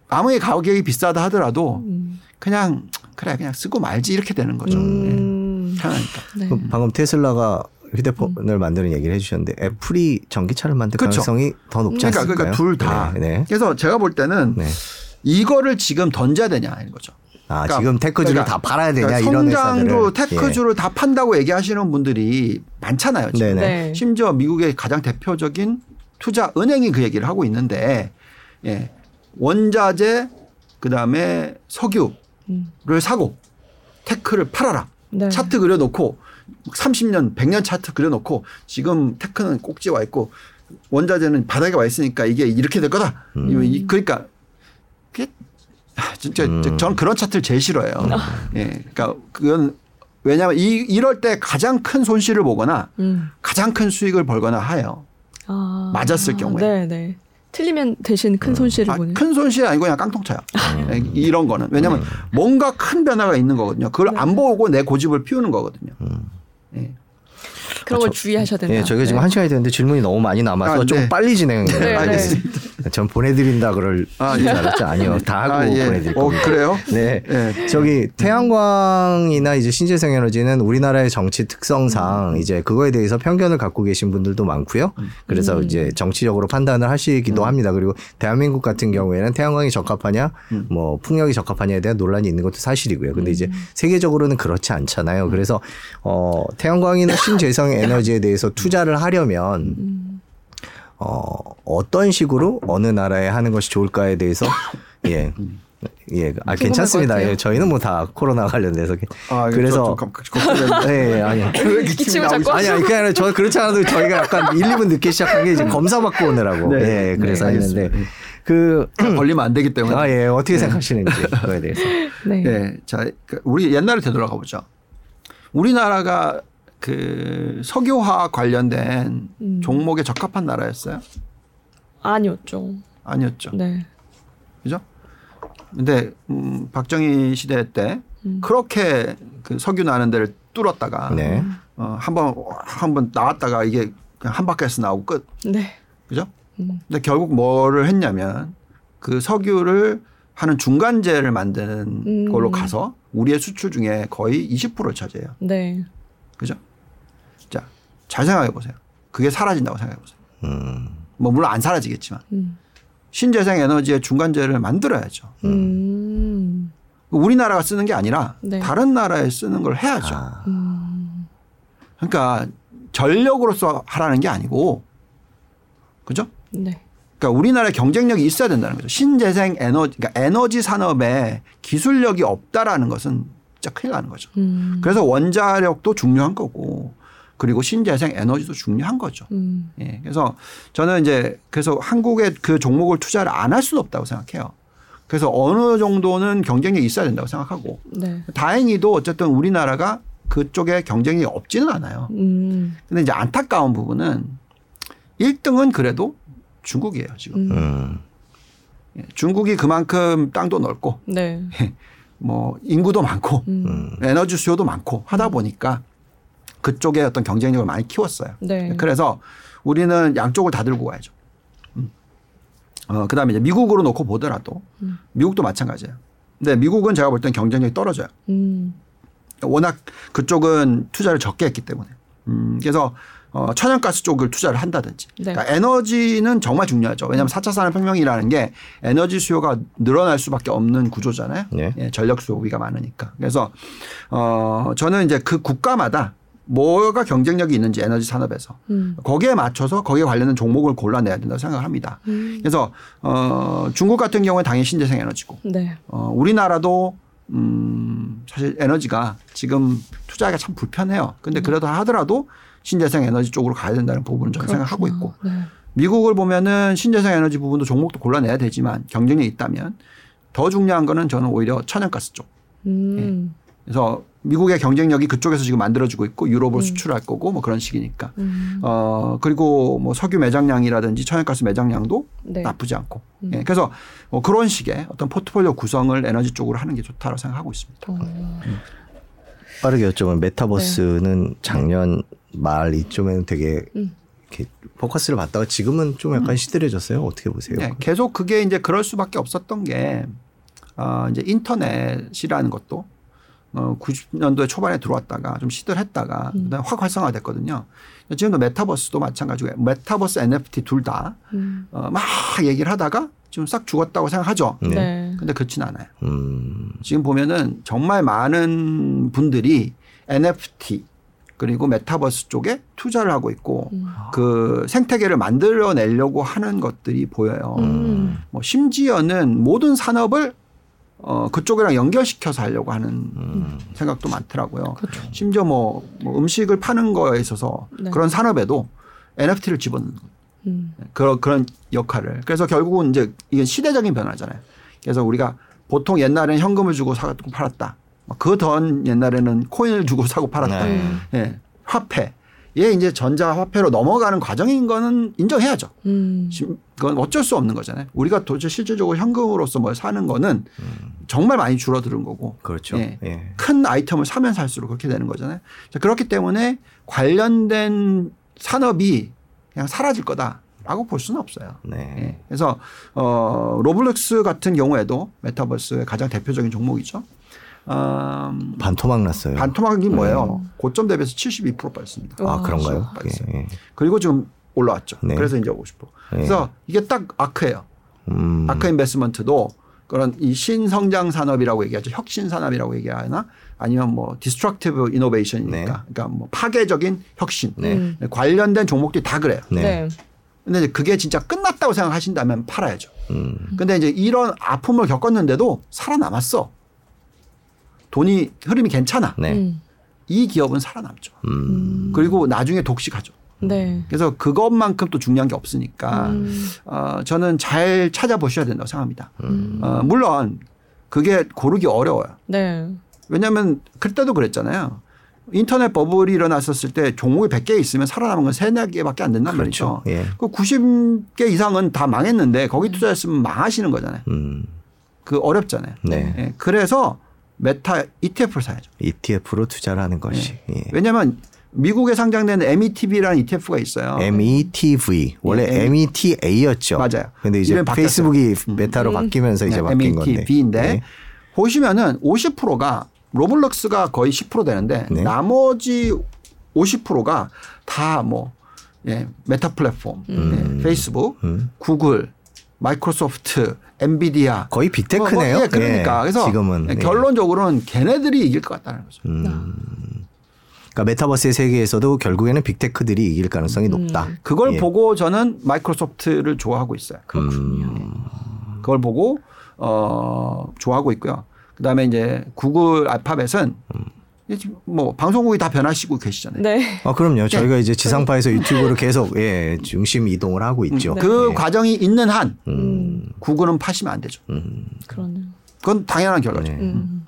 아무리 가격이 비싸다 하더라도 음. 그냥 그래 그냥 쓰고 말지 이렇게 되는 거죠. 예, 음. 편하니까. 네. 그 방금 테슬라가 휴대폰을 만드는 얘기를 해주셨는데 애플이 전기차를 만들 그쵸. 가능성이 더 높지 그러니까 않을까요? 그러니까 둘 다. 네. 네. 그래서 제가 볼 때는 네. 이거를 지금 던져야 되냐 이런 거죠. 아 그러니까- 지금 테크주를 그러니까- 다 팔아야 되냐 그러니까 이런 성장도 회사들을 테크주를 다 판다고 얘기하시는 분들이 많잖아요. 지금. 네네. 네. 심지어 미국의 가장 대표적인 투자 은행이 그 얘기를 하고 있는데 예. 원자재 그다음에 석유를 음. 사고 테크를 팔아라. 네. 차트 그려 놓고 30년, 100년 차트 그려 놓고 지금 테크는 꼭지 와 있고 원자재는 바닥에 와 있으니까 이게 이렇게 될 거다. 이- 그러니까 그게 아, 진짜 음. 저는 그런 차트를 제일 싫어해요. 예, 그러니까 그건 왜냐하면 이, 이럴 때 가장 큰 손실을 보거나 음. 가장 큰 수익을 벌거나 해요. 아. 맞았을 경우에. 네, 네. 틀리면 대신 큰 손실을 아, 보는. 큰 손실이 아니고 그냥 깡통 차요. 예, 이런 거는 왜냐하면 음. 뭔가 큰 변화가 있는 거거든요. 그걸 네. 안 보고 내 고집을 피우는 거거든요. 예. 그런 걸 주의하셔야 된다. 예, 저희가 지금 네. 한 시간이 됐는데 질문이 너무 많이 남아서 아, 좀 네. 빨리 진행해요. 네, 네. 알겠습니다. 전 보내드린다 그럴 아, 줄 예. 알았죠. 아니요, 다 하고 아, 예. 보내드릴 어, 겁니다. 그래요? 네. 예. 저기 태양광이나 이제 신재생 에너지는 우리나라의 정치 특성상 이제 그거에 대해서 편견을 갖고 계신 분들도 많고요. 그래서 음. 이제 정치적으로 판단을 하시기도 합니다. 그리고 대한민국 같은 경우에는 태양광이 적합하냐, 뭐 풍력이 적합하냐에 대한 논란이 있는 것도 사실이고요. 근데 이제 세계적으로는 그렇지 않잖아요. 그래서 어 태양광이나 신재생 에너지에 대해서 투자를 하려면 어, 어떤 식으로 어느 나라에 하는 것이 좋을까에 대해서 (laughs) 예. 예, 아 괜찮습니다. 예, 저희는 뭐 다 코로나 관련돼서 아, 그래서. 예, 예, 아니. (laughs) 기침을 자꾸 아니, 아니, 그게 아니라 저 그렇지 않아도 저희가 약간 1, 2분 늦게 시작한 게 이제 검사 받고 오느라고. 네. 예, 그래서 네, 했는데. 그, 걸리면 안 되기 때문에. 아, 예, 어떻게 생각하시는지 (laughs) 그거에 대해서. 네. 예. 자, 그 우리 옛날에 되돌아가 보죠. 우리나라가 그 석유화 관련된 음. 종목에 적합한 나라였어요? 아니었죠. 아니었죠. 네. 그죠? 근데 음, 박정희 시대 때 음. 그렇게 그 석유 나는 데를 뚫었다가 네. 어, 한번 한 번 나왔다가 이게 그냥 한 바퀴에서 나오고 끝. 네. 그죠? 음. 근데 결국 뭐를 했냐면 그 석유를 하는 중간재를 만드는 음. 걸로 가서 우리의 수출 중에 거의 20%를 차지해요. 네. 그죠? 자, 잘 생각해 보세요. 그게 사라진다고 생각해 보세요. 음, 뭐 물론 안 사라지겠지만 음. 신재생 에너지의 중간재를 만들어야죠. 음. 우리나라가 쓰는 게 아니라 네. 다른 나라에 쓰는 걸 해야죠. 아, 음. 그러니까 전력으로서 하라는 게 아니고 그죠? 네. 그러니까 우리나라의 경쟁력이 있어야 된다는 거죠. 신재생 에너지, 그러니까 에너지 산업에 기술력이 없다라는 것은 진짜 큰일 나는 거죠. 음. 그래서 원자력도 중요한 거고 그리고 신재생 에너지도 중요한 거죠. 음. 예. 그래서 저는 이제 그래서 한국의 그 종목을 투자를 안 할 수는 없다고 생각해요. 그래서 어느 정도는 경쟁력이 있어야 된다고 생각하고 네. 다행히도 어쨌든 우리나라가 그쪽에 경쟁력이 없지는 않아요. 음. 근데 이제 안타까운 부분은 1등은 그래도 중국이에요, 지금. 음. 음, 예, 중국이 그만큼 땅도 넓고 네. (laughs) 뭐 인구도 많고 음. 에너지 수요도 많고 하다 보니까 그쪽에 어떤 경쟁력을 많이 키웠어요. 네. 그래서 우리는 양쪽을 다 들고 가야죠. 음. 어, 그 다음에 이제 미국으로 놓고 보더라도 음. 미국도 마찬가지예요. 근데 미국은 제가 볼 땐 경쟁력이 떨어져요. 음. 워낙 그쪽은 투자를 적게 했기 때문에. 음, 그래서 어, 천연가스 쪽을 투자를 한다든지. 네. 그러니까 에너지는 정말 중요하죠. 왜냐하면 4차 산업혁명이라는 게 에너지 수요가 늘어날 수밖에 없는 구조잖아요. 네. 예, 전력 소비가 많으니까. 그래서 어, 저는 이제 그 국가마다 뭐가 경쟁력이 있는지 에너지 산업에서 음. 거기에 맞춰서 거기에 관련된 종목을 골라내야 된다고 생각을 합니다. 음. 그래서 어, 중국 같은 경우는 당연히 신재생 에너지고 네. 어, 우리나라도 음, 사실 에너지가 지금 투자하기가 참 불편해요. 근데 그래도 하더라도 신재생 에너지 쪽으로 가야 된다는 부분은 저는 생각하고 있고 네. 미국을 보면은 신재생 에너지 부분도 종목도 골라내야 되지만 경쟁력이 있다면 더 중요한 거는 저는 오히려 천연가스 쪽. 음. 그래서 미국의 경쟁력이 그쪽에서 지금 만들어지고 있고 유럽으로 음. 수출할 거고 뭐 그런 식이니까. 음. 어 그리고 뭐 석유 매장량이라든지 천연가스 매장량도 네. 나쁘지 않고. 음. 예, 그래서 뭐 그런 식의 어떤 포트폴리오 구성을 에너지 쪽으로 하는 게 좋다고 생각하고 있습니다. 어. 빠르게 여쭤보면 메타버스는 작년 말 이쯤에는 되게 음. 이렇게 포커스를 받다가 지금은 좀 약간 시들해졌어요. 어떻게 보세요? 예, 계속 그게 이제 그럴 수밖에 없었던 게 어, 이제 인터넷이라는 것도 어, 90년도에 초반에 들어왔다가 좀 시들했다가 음. 그다음에 확 활성화됐거든요. 지금도 메타버스도 마찬가지고 메타버스 NFT 둘다 음. 어, 막 얘기를 하다가 지금 싹 죽었다고 생각하죠. 네. 네. 근데 그렇진 않아요. 음, 지금 보면은 정말 많은 분들이 NFT 그리고 메타버스 쪽에 투자를 하고 있고 음. 그 생태계를 만들어내려고 하는 것들이 보여요. 음. 뭐 심지어는 모든 산업을 어 그쪽이랑 연결시켜서 하려고 하는 음. 생각도 많더라고요. 그렇죠. 심지어 뭐, 뭐 음식을 파는 거에 있어서 네. 그런 산업에도 NFT를 집어넣는. 음. 그런 그런 역할을. 그래서 결국은 이제 이게 시대적인 변화잖아요. 그래서 우리가 보통 옛날에는 현금을 주고 사고 팔았다. 그전 옛날에는 코인을 주고 사고 팔았다. 네. 음. 예. 화폐. 얘 이제 전자 화폐로 넘어가는 과정인 거는 인정해야죠. 음. 심- 그건 어쩔 수 없는 거잖아요. 우리가 도대체 실질적으로 현금으로서 뭘 사는 거는 정말 많이 줄어드는 거고 그렇죠. 예. 예. 큰 아이템을 사면 살수록 그렇게 되는 거잖아요. 자, 그렇기 때문에 관련된 산업이 그냥 사라질 거다 라고 볼 수는 없어요. 네. 예. 그래서 어, 로블록스 같은 경우에도 메타버스의 가장 대표적인 종목이죠. 음, 반토막 났어요. 반토막이 뭐예요? 음. 고점 대비해서 72% 빠졌습니다. 아 와. 그런가요? 빠졌어요. 예, 예. 그리고 지금 올라왔죠. 네. 그래서 이제 50%. 그래서 이게 딱 아크예요. 음, ARK Investment도 그런 이 신성장 산업이라고 얘기하죠. 혁신 산업이라고 얘기하나 아니면 뭐 destructive innovation이니까 네. 그러니까 뭐 파괴적인 혁신 네. 음. 관련된 종목들이 다 그래요. 네. 네. 근데 이제 그게 진짜 끝났다고 생각하신다면 팔아야죠. 음, 근데 이제 이런 아픔을 겪었는데도 살아남았어. 돈이 흐름이 괜찮아. 네. 음. 이 기업은 살아남죠. 음, 그리고 나중에 독식하죠. 네. 그래서 그것만큼 또 중요한 게 없으니까 음. 어, 저는 잘 찾아보셔야 된다고 생각합니다. 음. 어, 물론 그게 고르기 어려워요. 네. 왜냐하면 그때도 그랬잖아요. 인터넷 버블이 일어났었을 때 종목이 100개 있으면 살아남은 건 3, 4개밖에 안 된단 그렇죠. 말이죠. 예. 그 90개 이상은 다 망했는데 거기 투자했으면 망하시는 거잖아요. 음, 그 어렵잖아요. 네. 예, 그래서 메타 ETF를 사야죠. ETF로 투자를 하는 것이. 예. 왜냐하면 미국에 상장된 METV라는 ETF가 있어요. METV 원래 네, META였죠. 맞아요. 근데 이제 이름이 바뀌었어요. 페이스북이 메타로 바뀌면서 이제 네, 바뀐 건데. METV인데 네. 보시면은 50%가 로블록스가 거의 10% 되는데 네. 나머지 50%가 다 뭐 예, 메타 플랫폼, 예, 페이스북, 음. 구글, 마이크로소프트, 엔비디아 거의 빅테크네요. 뭐, 뭐, 예, 그러니까 예, 그래서 지금은 예. 결론적으로는 걔네들이 이길 것 같다는 거죠. 음. 그러니까 메타버스의 세계에서도 결국에는 빅테크들이 이길 가능성이 높다. 그걸 예. 보고 저는 마이크로소프트를 좋아하고 있어요. 그렇군요. 그걸 보고 어 좋아하고 있고요. 그다음에 이제 구글 알파벳은 지금 뭐 방송국이 다 변하시고 계시잖아요. 네. 아 그럼요. 저희가 이제 지상파에서 유튜브로 계속 예 중심 이동을 하고 있죠. 그 예. 과정이 있는 한 음. 구글은 파시면 안 되죠. 그러네요. 그건 당연한 결과죠. 네. 음.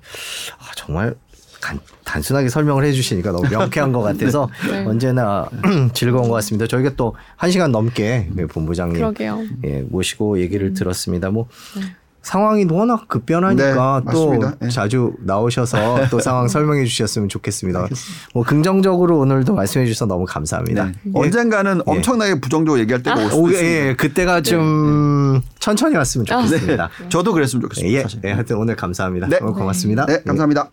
아, 정말 간- 단순하게 설명을 해주시니까 너무 명쾌한 것 같아서 (laughs) 네. 언제나 (clears throat) 즐거운 것 같습니다. 저희가 또 한 시간 넘게 그 본부장님 그러게요. 예, 모시고 얘기를 음. 들었습니다. 뭐 네. 상황이 워낙 급변하니까 네, 또. 예. 자주 나오셔서 또 (laughs) 상황 설명해 주셨으면 좋겠습니다. 뭐 긍정적으로 오늘도 말씀해 주셔서 너무 감사합니다. 네. 예. 언젠가는 엄청나게 부정적으로 얘기할 때가 올 수도 오, 있습니다. 예, 그때가 좀 천천히 왔으면 좋겠습니다. 네. 저도 그랬으면 좋겠습니다. 예, 사실. 예, 하여튼 오늘 감사합니다. 네. 고맙습니다. 네, 감사합니다.